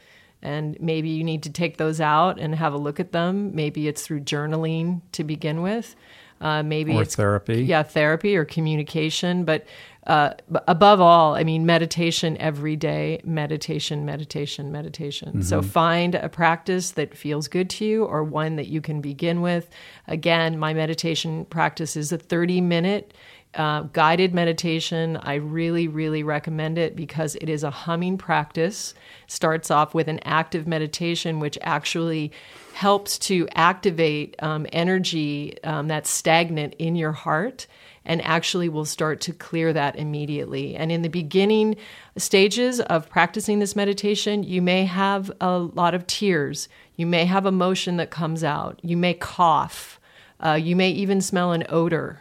Speaker 3: And maybe you need to take those out and have a look at them. Maybe it's through journaling to begin with. Uh, maybe
Speaker 2: Or
Speaker 3: it's
Speaker 2: therapy.
Speaker 3: Yeah, therapy or communication. But uh, above all, I mean, meditation every day, meditation, meditation, meditation. So find a practice that feels good to you or one that you can begin with. Again, my meditation practice is a 30 minute uh, guided meditation. I really, really recommend it because it is a humming practice. Starts off with an active meditation, which actually helps to activate um, energy um, that's stagnant in your heart and actually will start to clear that immediately. And in the beginning stages of practicing this meditation, you may have a lot of tears, you may have emotion that comes out, you may cough, uh, you may even smell an odor.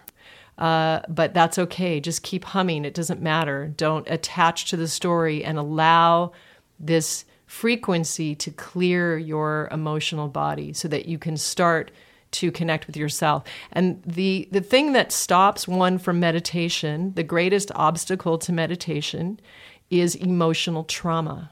Speaker 3: Uh, but that's okay. Just keep humming. It doesn't matter. Don't attach to the story and allow this frequency to clear your emotional body so that you can start to connect with yourself. And the the thing that stops one from meditation, the greatest obstacle to meditation is emotional trauma.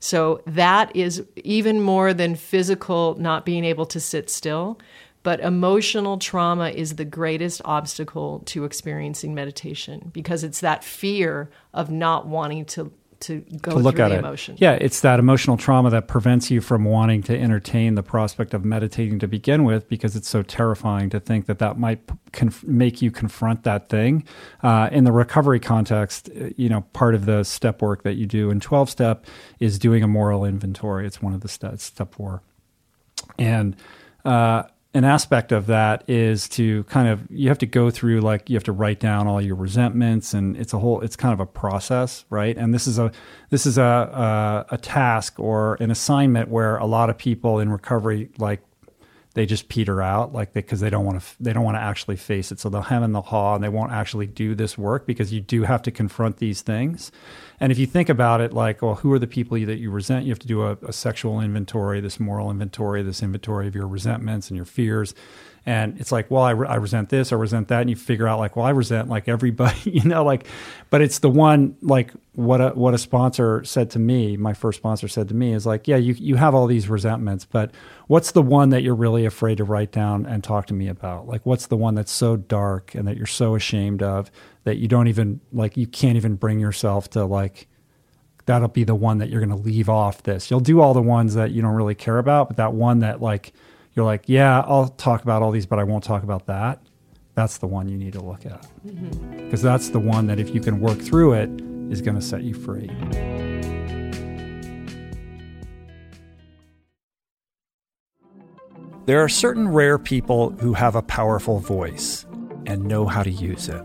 Speaker 3: So that is even more than physical not being able to sit still. But emotional trauma is the greatest obstacle to experiencing meditation because it's that fear of not wanting to to go
Speaker 2: to look
Speaker 3: through
Speaker 2: at
Speaker 3: the
Speaker 2: it.
Speaker 3: emotion.
Speaker 2: Yeah, it's that emotional trauma that prevents you from wanting to entertain the prospect of meditating to begin with because it's so terrifying to think that that might conf- make you confront that thing. Uh, in the recovery context, uh, you know, part of the step work that you do in 12 step is doing a moral inventory. It's one of the steps, step four. And, uh, an aspect of that is to kind of you have to go through like you have to write down all your resentments and it's a whole it's kind of a process right? And this is a this is a a, a task or an assignment where a lot of people in recovery like they just peter out like because they, don't want to they don't want to actually face it. So they'll hem and they'll haw and they won't actually do this work because you do have to confront these things and if you think about it like well who are the people that you resent? You have to do a, a sexual inventory this moral inventory this inventory of your resentments and your fears. And it's like well I, re- I resent this i resent that. And you figure out like well i resent like everybody you know like but it's the one like what a what a sponsor said to me my first sponsor said to me is like yeah you you have all these resentments but what's the one that you're really afraid to write down and talk to me about? Like what's the one that's so dark and that you're so ashamed of that you don't even like you can't even bring yourself to like that'll be the one that you're going to leave off this you'll do all the ones that you don't really care about but that one that like you're like, yeah, I'll talk about all these, but I won't talk about that. That's the one you need to look at. Because mm-hmm. that's the one that if you can work through it, is going to set you free. There are certain rare people who have a powerful voice and know how to use it.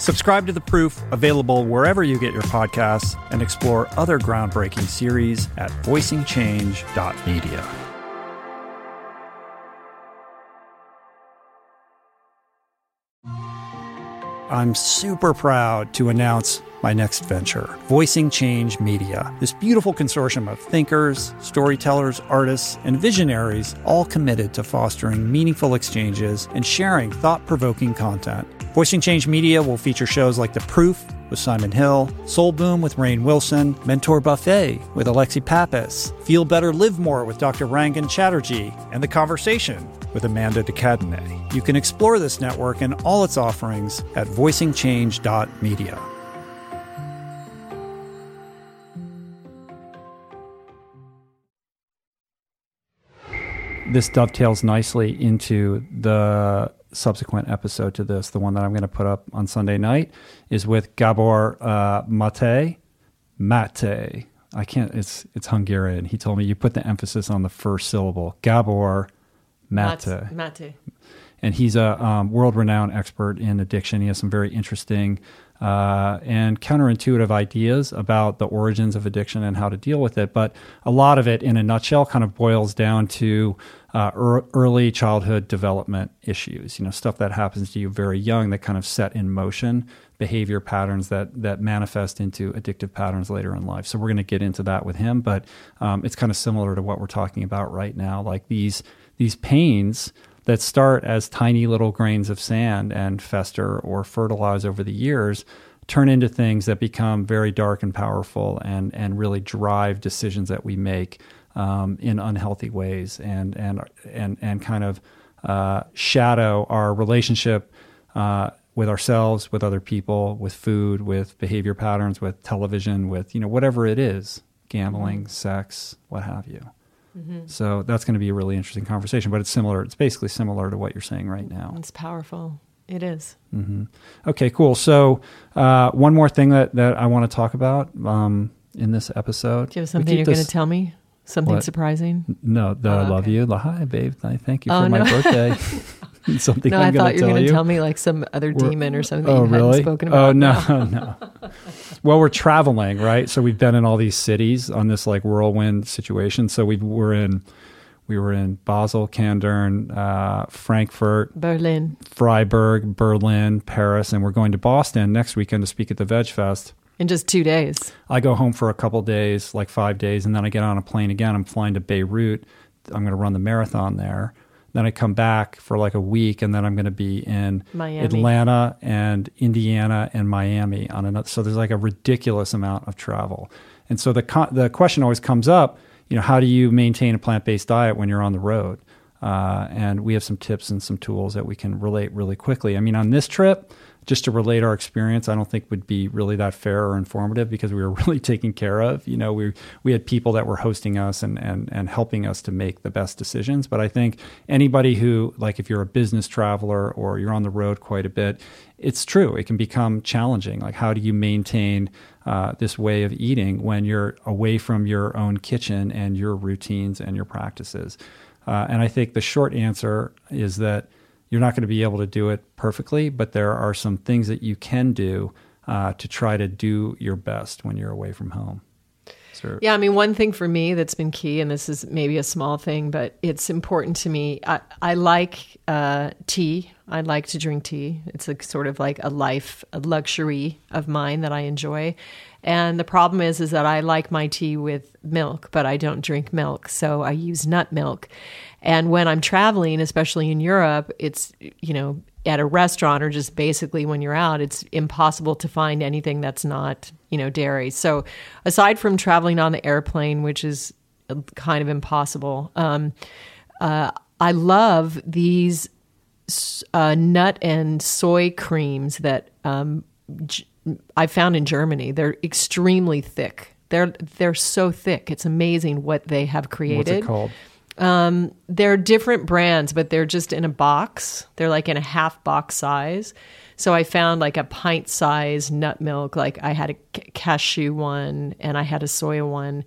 Speaker 2: Subscribe to The Proof, available wherever you get your podcasts, and explore other groundbreaking series at voicingchange.media. I'm super proud to announce my next venture, Voicing Change Media. This beautiful consortium of thinkers, storytellers, artists, and visionaries, all committed to fostering meaningful exchanges and sharing thought provoking content. Voicing Change Media will feature shows like The Proof with Simon Hill, Soul Boom with Rainn Wilson, Mentor Buffet with Alexi Pappas, Feel Better Live More with Dr. Rangan Chatterjee, and The Conversation with Amanda de Cadenet. You can explore this network and all its offerings at voicingchange.media. This dovetails nicely into the subsequent episode to this. The one that I'm going to put up on Sunday night is with Gabor uh, Maté. Maté. I can't. It's it's Hungarian. He told me you put the emphasis on the first syllable. Gabor Maté,
Speaker 3: Maté.
Speaker 2: and he's a um, world-renowned expert in addiction. He has some very interesting uh, and counterintuitive ideas about the origins of addiction and how to deal with it. But a lot of it, in a nutshell, kind of boils down to uh, er- early childhood development issues. You know, stuff that happens to you very young that kind of set in motion behavior patterns that that manifest into addictive patterns later in life. So we're going to get into that with him, but um, it's kind of similar to what we're talking about right now. Like these these pains that start as tiny little grains of sand and fester or fertilize over the years turn into things that become very dark and powerful and and really drive decisions that we make um, in unhealthy ways and and and and kind of uh, shadow our relationship uh, with ourselves, with other people, with food, with behavior patterns, with television, with you know whatever it is, gambling, mm-hmm. sex, what have you. Mm-hmm. So that's going to be a really interesting conversation, but it's similar. It's basically similar to what you're saying right now.
Speaker 3: It's powerful. It is.
Speaker 2: Mm-hmm. Okay, cool. So uh, one more thing that that I want to talk about um, in this episode.
Speaker 3: Do you have something you're going to tell me? Something what? surprising?
Speaker 2: No, that oh, I love okay. you. Hi, babe. I thank you oh, for my birthday. something.
Speaker 3: No,
Speaker 2: I'm
Speaker 3: i thought you were
Speaker 2: going
Speaker 3: to tell me like some other we're, demon or something.
Speaker 2: Oh, really?
Speaker 3: Spoken
Speaker 2: about. Oh no, no. well, we're traveling, right? So we've been in all these cities on this like whirlwind situation. So we were in. We were in Basel, Kandern, uh, Frankfurt,
Speaker 3: Berlin,
Speaker 2: Freiburg, Berlin, Paris, and we're going to Boston next weekend to speak at the Veg Fest.
Speaker 3: In just two days.
Speaker 2: I go home for a couple days, like five days, and then I get on a plane again. I'm flying to Beirut. I'm going to run the marathon there. Then I come back for like a week, and then I'm going to be in
Speaker 3: Miami.
Speaker 2: Atlanta and Indiana and Miami on another. So there's like a ridiculous amount of travel, and so the the question always comes up. You know, how do you maintain a plant based diet when you're on the road? Uh, and we have some tips and some tools that we can relate really quickly. I mean, on this trip, just to relate our experience, I don't think would be really that fair or informative because we were really taken care of. You know, we we had people that were hosting us and and and helping us to make the best decisions. But I think anybody who like if you're a business traveler or you're on the road quite a bit, it's true. It can become challenging. Like how do you maintain uh, this way of eating when you're away from your own kitchen and your routines and your practices? Uh, and I think the short answer is that you're not going to be able to do it perfectly, but there are some things that you can do uh, to try to do your best when you're away from home.
Speaker 3: Yeah, I mean, one thing for me that's been key, and this is maybe a small thing, but it's important to me. I, I like uh, tea. I like to drink tea. It's a sort of like a life, a luxury of mine that I enjoy. And the problem is, is that I like my tea with milk, but I don't drink milk, so I use nut milk. And when I'm traveling, especially in Europe, it's, you know, at a restaurant or just basically when you're out, it's impossible to find anything that's not, you know, dairy. So aside from traveling on the airplane, which is kind of impossible, um, uh, I love these uh, nut and soy creams that um, I found in Germany. They're extremely thick. They're they're so thick. It's amazing what they have created. What's
Speaker 2: it called?
Speaker 3: Um, they're different brands, but they're just in a box. They're like in a half box size. So I found like a pint size nut milk. Like I had a cashew one and I had a soya one,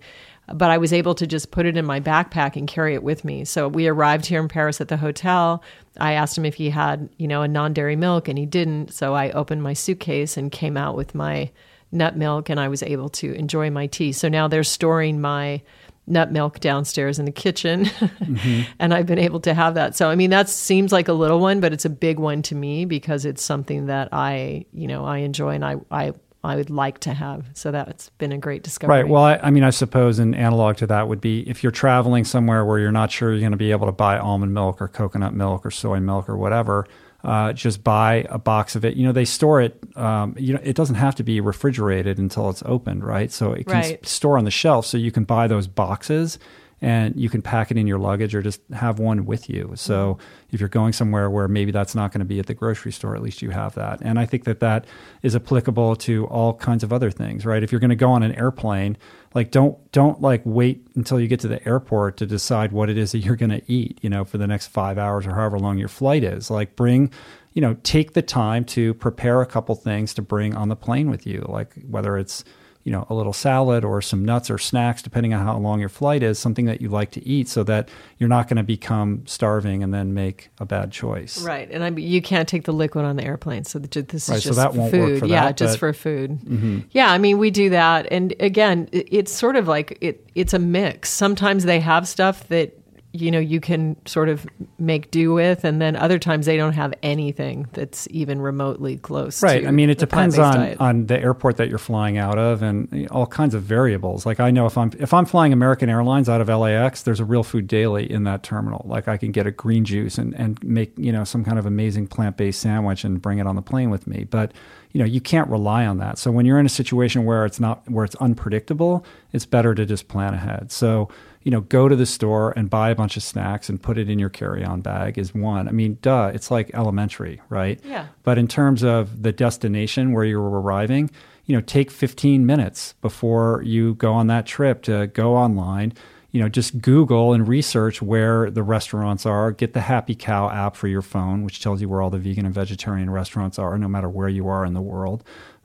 Speaker 3: but I was able to just put it in my backpack and carry it with me. So we arrived here in Paris at the hotel. I asked him if he had, you know, a non dairy milk and he didn't. So I opened my suitcase and came out with my nut milk and I was able to enjoy my tea. So now they're storing my nut milk downstairs in the kitchen mm-hmm. and I've been able to have that. So I mean that seems like a little one, but it's a big one to me because it's something that I, you know, I enjoy and I I I would like to have. So that's been a great discovery.
Speaker 2: Right. Well, I, I, mean, I suppose an analog to that would be if you're traveling somewhere where you're not sure you're going to be able to buy almond milk or coconut milk or soy milk or whatever, uh, just buy a box of it. You know, they store it. Um, you know, it doesn't have to be refrigerated until it's opened, right? So it can
Speaker 3: right.
Speaker 2: store on the shelf. So you can buy those boxes and you can pack it in your luggage or just have one with you. So mm-hmm. if you're going somewhere where maybe that's not going to be at the grocery store, at least you have that. And I think that that is applicable to all kinds of other things, right? If you're going to go on an airplane, like don't don't like wait until you get to the airport to decide what it is that you're going to eat, you know, for the next 5 hours or however long your flight is. Like bring you know, take the time to prepare a couple things to bring on the plane with you, like whether it's you know, a little salad or some nuts or snacks, depending on how long your flight is, something that you like to eat so that you're not going to become starving and then make a bad choice.
Speaker 3: Right. And I mean, you can't take the liquid on the airplane. So this
Speaker 2: right,
Speaker 3: is just
Speaker 2: so that won't
Speaker 3: food.
Speaker 2: Work for
Speaker 3: yeah,
Speaker 2: that,
Speaker 3: just
Speaker 2: but,
Speaker 3: for food. Mm-hmm. Yeah. I mean, we do that. And again, it's sort of like it, it's a mix. Sometimes they have stuff that you know you can sort of make do with and then other times they don't have anything that's even remotely close
Speaker 2: right. i mean it depends on
Speaker 3: diet.
Speaker 2: on the airport that you're flying out of and all kinds of variables. Like i know if i'm if i'm flying american airlines out of lax there's a real food daily in that terminal. Like i can get a green juice and and make you know some kind of amazing plant-based sandwich and bring it on the plane with me. But you know you can't rely on that. So when you're in a situation where it's not where it's unpredictable it's better to just plan ahead. So you know, go to the store and buy a bunch of snacks and put it in your carry-on bag is one. I mean, duh, it's like elementary, right?
Speaker 3: Yeah.
Speaker 2: But in terms of the destination where you're arriving, you know, take 15 minutes before you go on that trip to go online, you know, just Google and research where the restaurants are. Get the Happy Cow app for your phone, which tells you where all the vegan and vegetarian restaurants are, no matter where you are in the world.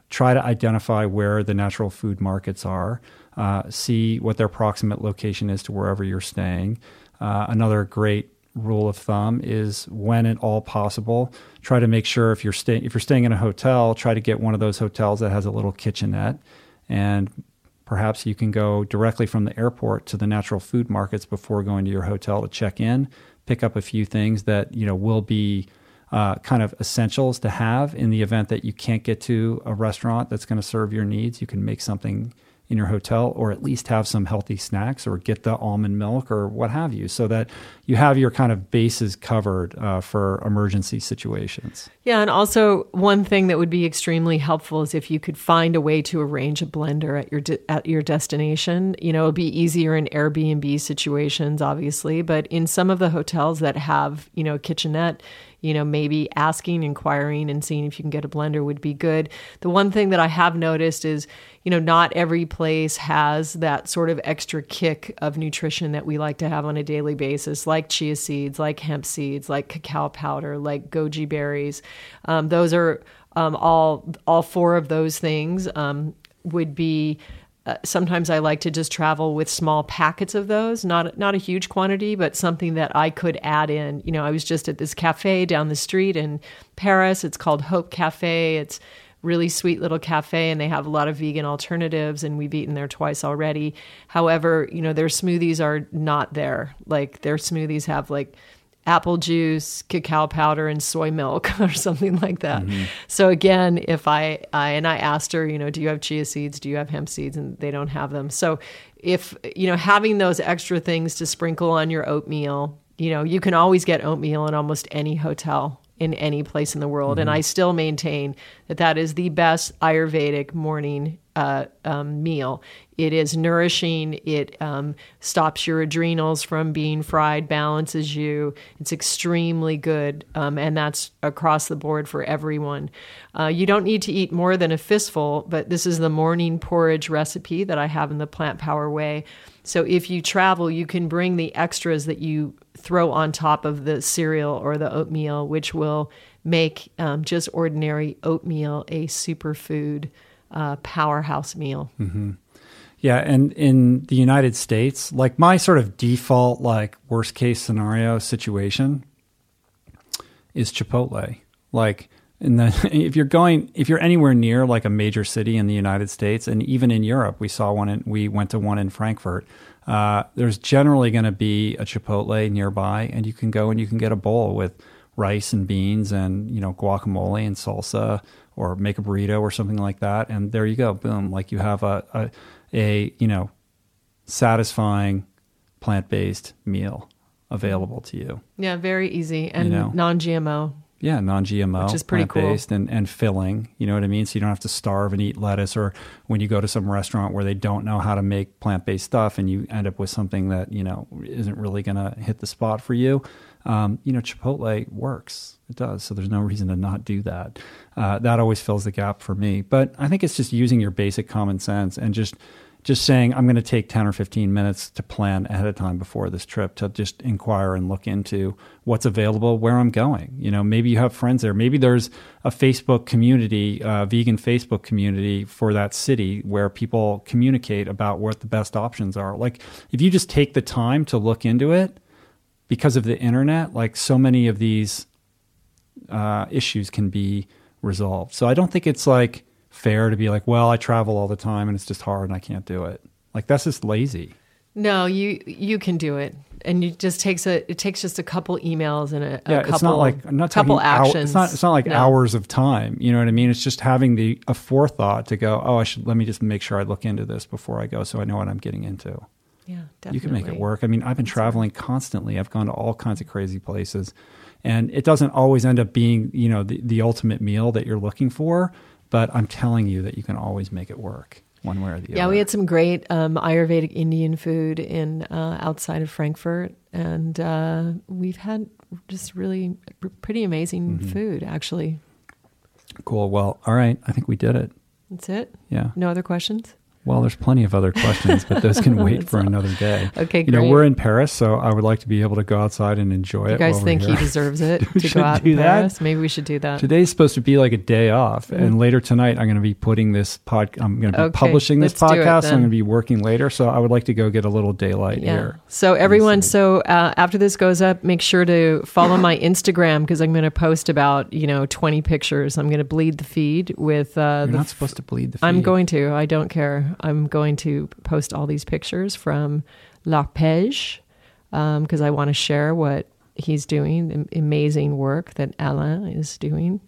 Speaker 2: Try to identify where the natural food markets are uh, see what their proximate location is to wherever you're staying. Uh, another great rule of thumb is when at all possible, try to make sure if you're staying if you're staying in a hotel, try to get one of those hotels that has a little kitchenette, and perhaps you can go directly from the airport to the natural food markets before going to your hotel to check in, pick up a few things that you know will be. Uh, kind of essentials to have in the event that you can't get to a restaurant that's going to serve your needs. You can make something in your hotel or at least have some healthy snacks or get the almond milk or what have you so that you have your kind of bases covered uh, for emergency situations.
Speaker 3: Yeah, and also one thing that would be extremely helpful is if you could find a way to arrange a blender at your de- at your destination. You know, it'd be easier in Airbnb situations obviously, but in some of the hotels that have, you know, kitchenette, you know, maybe asking, inquiring, and seeing if you can get a blender would be good. The one thing that I have noticed is, you know, not every place has that sort of extra kick of nutrition that we like to have on a daily basis, like chia seeds, like hemp seeds, like cacao powder, like goji berries. Um, those are um, all all four of those things um, would be uh, sometimes I like to just travel with small packets of those, not not a huge quantity, but something that I could add in. You know, I was just at this cafe down the street in Paris. It's called Hope Cafe. It's really sweet little cafe and they have a lot of vegan alternatives and we've eaten there twice already. However, you know, their smoothies are not there. Like their smoothies have like apple juice, cacao powder, and soy milk or something like that. Mm-hmm. So again, if I, I and I asked her, you know, do you have chia seeds? Do you have hemp seeds? And they don't have them. So if you know having those extra things to sprinkle on your oatmeal, you know, you can always get oatmeal in almost any hotel in any place in the world. Mm-hmm. And I still maintain that that is the best Ayurvedic morning uh, um, meal. It is nourishing. It um, stops your adrenals from being fried, balances you. It's extremely good, um, and that's across the board for everyone. Uh, you don't need to eat more than a fistful, but this is the morning porridge recipe that I have in the Plantpower Way. So if you travel, you can bring the extras that you throw on top of the cereal or the oatmeal, which will make um, just ordinary oatmeal a superfood uh, powerhouse meal.
Speaker 2: Mm-hmm. Yeah, and in the United States, like my sort of default, like worst case scenario situation is Chipotle. Like, in the, if you're going, if you're anywhere near like a major city in the United States, and even in Europe, we saw one. In, we went to one in Frankfurt. Uh, there's generally going to be a Chipotle nearby, and you can go and you can get a bowl with rice and beans and you know guacamole and salsa or make a burrito or something like that and there you go boom. Like you have a a, a you know satisfying plant-based meal available to you.
Speaker 3: Yeah very easy and you know? non-gmo
Speaker 2: yeah, non-GMO,
Speaker 3: which is pretty
Speaker 2: plant-based
Speaker 3: cool.
Speaker 2: and, and filling. You know what I mean? So you don't have to starve and eat lettuce, or when you go to some restaurant where they don't know how to make plant-based stuff, and you end up with something that you know isn't really going to hit the spot for you. Um, you know, Chipotle works. It does. So there's no reason to not do that. Uh, that always fills the gap for me. But I think it's just using your basic common sense and just just saying I'm going to take 10 or 15 minutes to plan ahead of time before this trip to just inquire and look into what's available, where I'm going. You know, maybe you have friends there. Maybe there's a Facebook community, a vegan Facebook community for that city where people communicate about what the best options are. Like if you just take the time to look into it because of the internet, like so many of these uh, issues can be resolved. So I don't think it's like fair to be like, well, I travel all the time and it's just hard and I can't do it. Like that's just lazy.
Speaker 3: No, you you can do it, and it just takes a it takes just a couple emails and a, a
Speaker 2: yeah,
Speaker 3: couple
Speaker 2: it's not like I'm not
Speaker 3: couple
Speaker 2: talking hour-
Speaker 3: actions.
Speaker 2: it's not it's not like
Speaker 3: No.
Speaker 2: hours of time. You know what I mean? It's just having the a forethought to go. Oh, I should let me just make sure I look into this before I go, so I know what I'm getting into.
Speaker 3: Yeah, definitely.
Speaker 2: You can make it work. I mean, I've been traveling constantly. I've gone to all kinds of crazy places, and it doesn't always end up being you know the, the ultimate meal that you're looking for. But I'm telling you that you can always make it work one way or the
Speaker 3: Yeah,
Speaker 2: other.
Speaker 3: Yeah, we had some great um, Ayurvedic Indian food in uh, outside of Frankfurt, and uh, we've had just really pretty amazing
Speaker 2: Mm-hmm.
Speaker 3: food. Actually,
Speaker 2: cool. Well, all right. I think we did it.
Speaker 3: that's it.
Speaker 2: Yeah.
Speaker 3: No other questions.
Speaker 2: Well, there's plenty of other questions, but those can wait for another day.
Speaker 3: Okay,
Speaker 2: You know, we're in Paris, so I would like to be able to go outside and enjoy it.
Speaker 3: You guys think he deserves it to go out
Speaker 2: do
Speaker 3: in
Speaker 2: that.
Speaker 3: Paris? Maybe we should do that.
Speaker 2: Today's supposed to be like a day off, and later tonight I'm going to be putting this pod. I'm going to be.
Speaker 3: Okay,
Speaker 2: publishing this podcast. I'm going to be working later, so I would like to go get a little daylight
Speaker 3: Yeah.
Speaker 2: here.
Speaker 3: So everyone, so uh, after this goes up, make sure to follow my Instagram because I'm going to post about you know 20 pictures. I'm going to bleed the feed with. Uh,
Speaker 2: You're
Speaker 3: the
Speaker 2: not supposed to bleed the. Feed.
Speaker 3: I'm going to. I don't care. I'm going to post all these pictures from L'Arpège because I want to share what he's doing, am- amazing work that Alain is doing.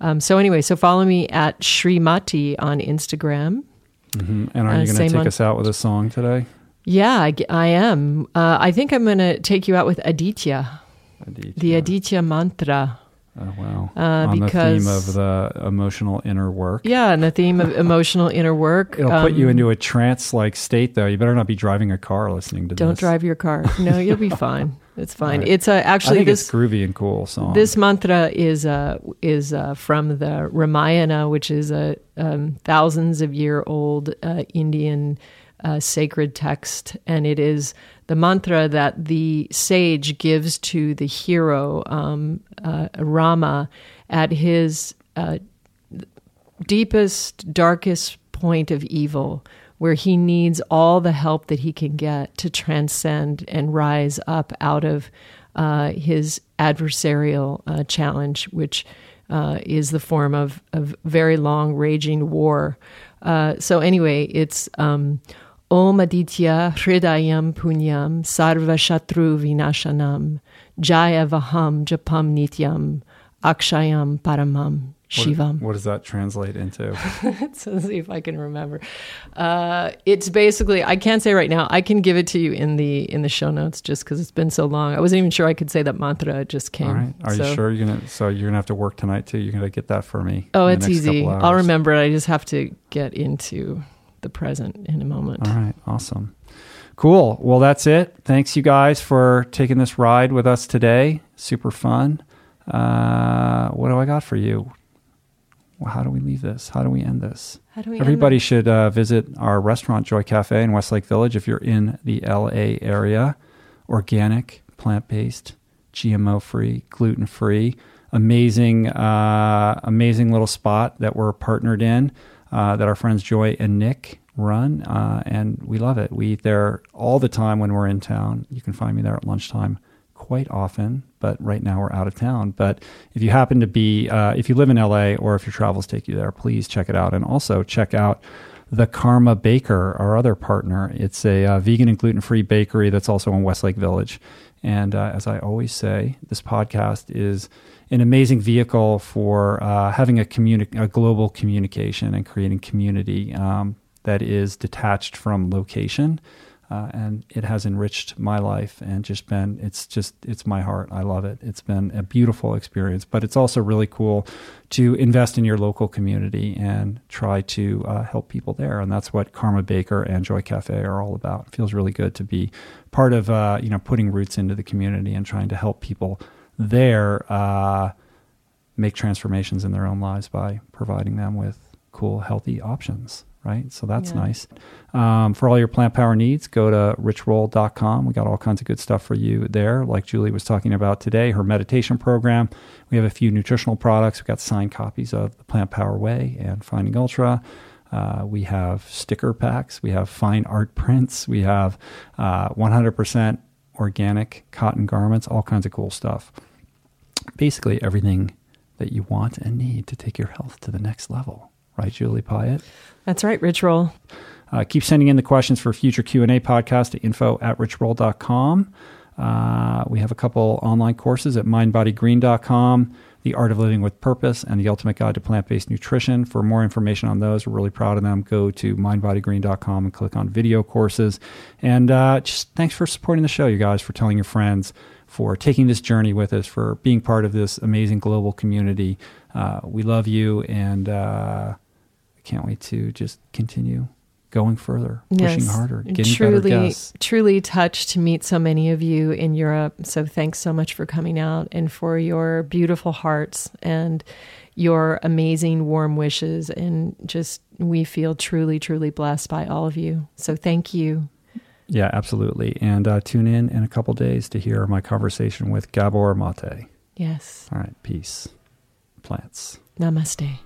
Speaker 3: Um, so anyway, so follow me at Srimati on Instagram.
Speaker 2: Mhm. And are
Speaker 3: uh,
Speaker 2: you going to take
Speaker 3: on-
Speaker 2: us out with a song today?
Speaker 3: Yeah, I am. Uh, I think I'm going to take you out with Aditya,
Speaker 2: Aditya?
Speaker 3: the Aditya mantra.
Speaker 2: Oh wow!
Speaker 3: Uh,
Speaker 2: On the
Speaker 3: because-
Speaker 2: theme of the emotional inner work.
Speaker 3: Yeah, and the theme of emotional inner work.
Speaker 2: It'll put you
Speaker 3: um,
Speaker 2: into a trance-like state, though. You better not be driving a car listening to this.
Speaker 3: Don't drive your car. No, you'll be fine. It's fine.
Speaker 2: right.
Speaker 3: It's uh,
Speaker 2: I
Speaker 3: actually
Speaker 2: think
Speaker 3: this.
Speaker 2: it's groovy and cool song.
Speaker 3: This mantra is uh, is uh, from the Ramayana, which is a um, thousands of year old uh, Indian uh, sacred text, and it is the mantra that the sage gives to the hero um, uh, Rama at his uh, deepest, darkest point of evil, where he needs all the help that he can get to transcend and rise up out of uh, his adversarial uh, challenge, which uh, is the form of, of very long, raging war. Uh, so, anyway, it's. Um, Om Aditya Hridayam Punyam Sarva Shatru Vinashanam Jaya Vaham Japam Nityam Akshayam Paramam
Speaker 2: What-
Speaker 3: Shivam.
Speaker 2: What, does that translate into?
Speaker 3: so let's see if I can remember. Uh, it's basically I can't say right now. I can give it to you in the in the show notes just because it's been so long. I wasn't even sure I could say that mantra. It just came.
Speaker 2: All right. Are
Speaker 3: So-
Speaker 2: you sure you're gonna? So you're gonna have to work tonight too. You're gonna get that for me.
Speaker 3: Oh, it's easy. I'll remember it. I just have to get into the present in a moment.
Speaker 2: All right. Awesome. Cool. Well, that's it. Thanks, you guys, for taking this ride with us today. Super fun. Uh, what do I got for you? Well, how do we leave this? How do we end this?
Speaker 3: How do we?
Speaker 2: Everybody
Speaker 3: that?
Speaker 2: should uh, visit our restaurant, Joy Cafe in Westlake Village, if you're in the LA area. Organic, plant based, GMO free, gluten free. Amazing, uh, amazing little spot that we're partnered in uh, that our friends Joy and Nick run. Uh, and we love it. We eat there all the time when we're in town. You can find me there at lunchtime quite often, but right now we're out of town. But if you happen to be, uh, if you live in LA or if your travels take you there, please check it out. And also check out the Karma Baker, our other partner. It's a uh, vegan and gluten free bakery that's also in Westlake Village. And uh, as I always say, this podcast is an amazing vehicle for uh, having a, communi- a global communication and creating community um, that is detached from location uh, and it has enriched my life and just been it's just it's my heart. I love it. It's been a beautiful experience but it's also really cool to invest in your local community and try to uh, help people there and that's what karma baker and joy cafe are all about. It feels really good to be part of uh, you know putting roots into the community and trying to help people there uh, make transformations in their own lives by providing them with cool healthy options right? So that's
Speaker 3: Yeah.
Speaker 2: nice. Um, for all your plant power needs, go to richroll.com. We got all kinds of good stuff for you there. Like Julie was talking about today, her meditation program. We have a few nutritional products. We've got signed copies of the Plantpower Way and Finding Ultra. Uh, we have sticker packs. We have fine art prints. We have uh, 100% organic cotton garments, all kinds of cool stuff. Basically, everything that you want and need to take your health to the next level. Right, Julie Piatt?
Speaker 3: That's right, Rich Roll.
Speaker 2: Uh, keep sending in the questions for future Q&A podcast to info at richroll.com. Uh, we have a couple online courses at mindbodygreen.com, The Art of Living with Purpose, and The Ultimate Guide to Plant-Based Nutrition. For more information on those, we're really proud of them. Go to mindbodygreen.com and click on video courses. And uh, just thanks for supporting the show, you guys, for telling your friends, for taking this journey with us, for being part of this amazing global community. Uh, we love you, and uh, can't wait to just continue going further, pushing harder, getting
Speaker 3: truly,
Speaker 2: better guests.
Speaker 3: truly touched to meet so many of you in Europe. So thanks so much for coming out and for your beautiful hearts and your amazing warm wishes. And just we feel truly, truly blessed by all of you. So thank you.
Speaker 2: Yeah, absolutely. And uh, tune in in a couple days to hear my conversation with Gabor Maté.
Speaker 3: Yes.
Speaker 2: All right, peace. Plants.
Speaker 3: Namaste.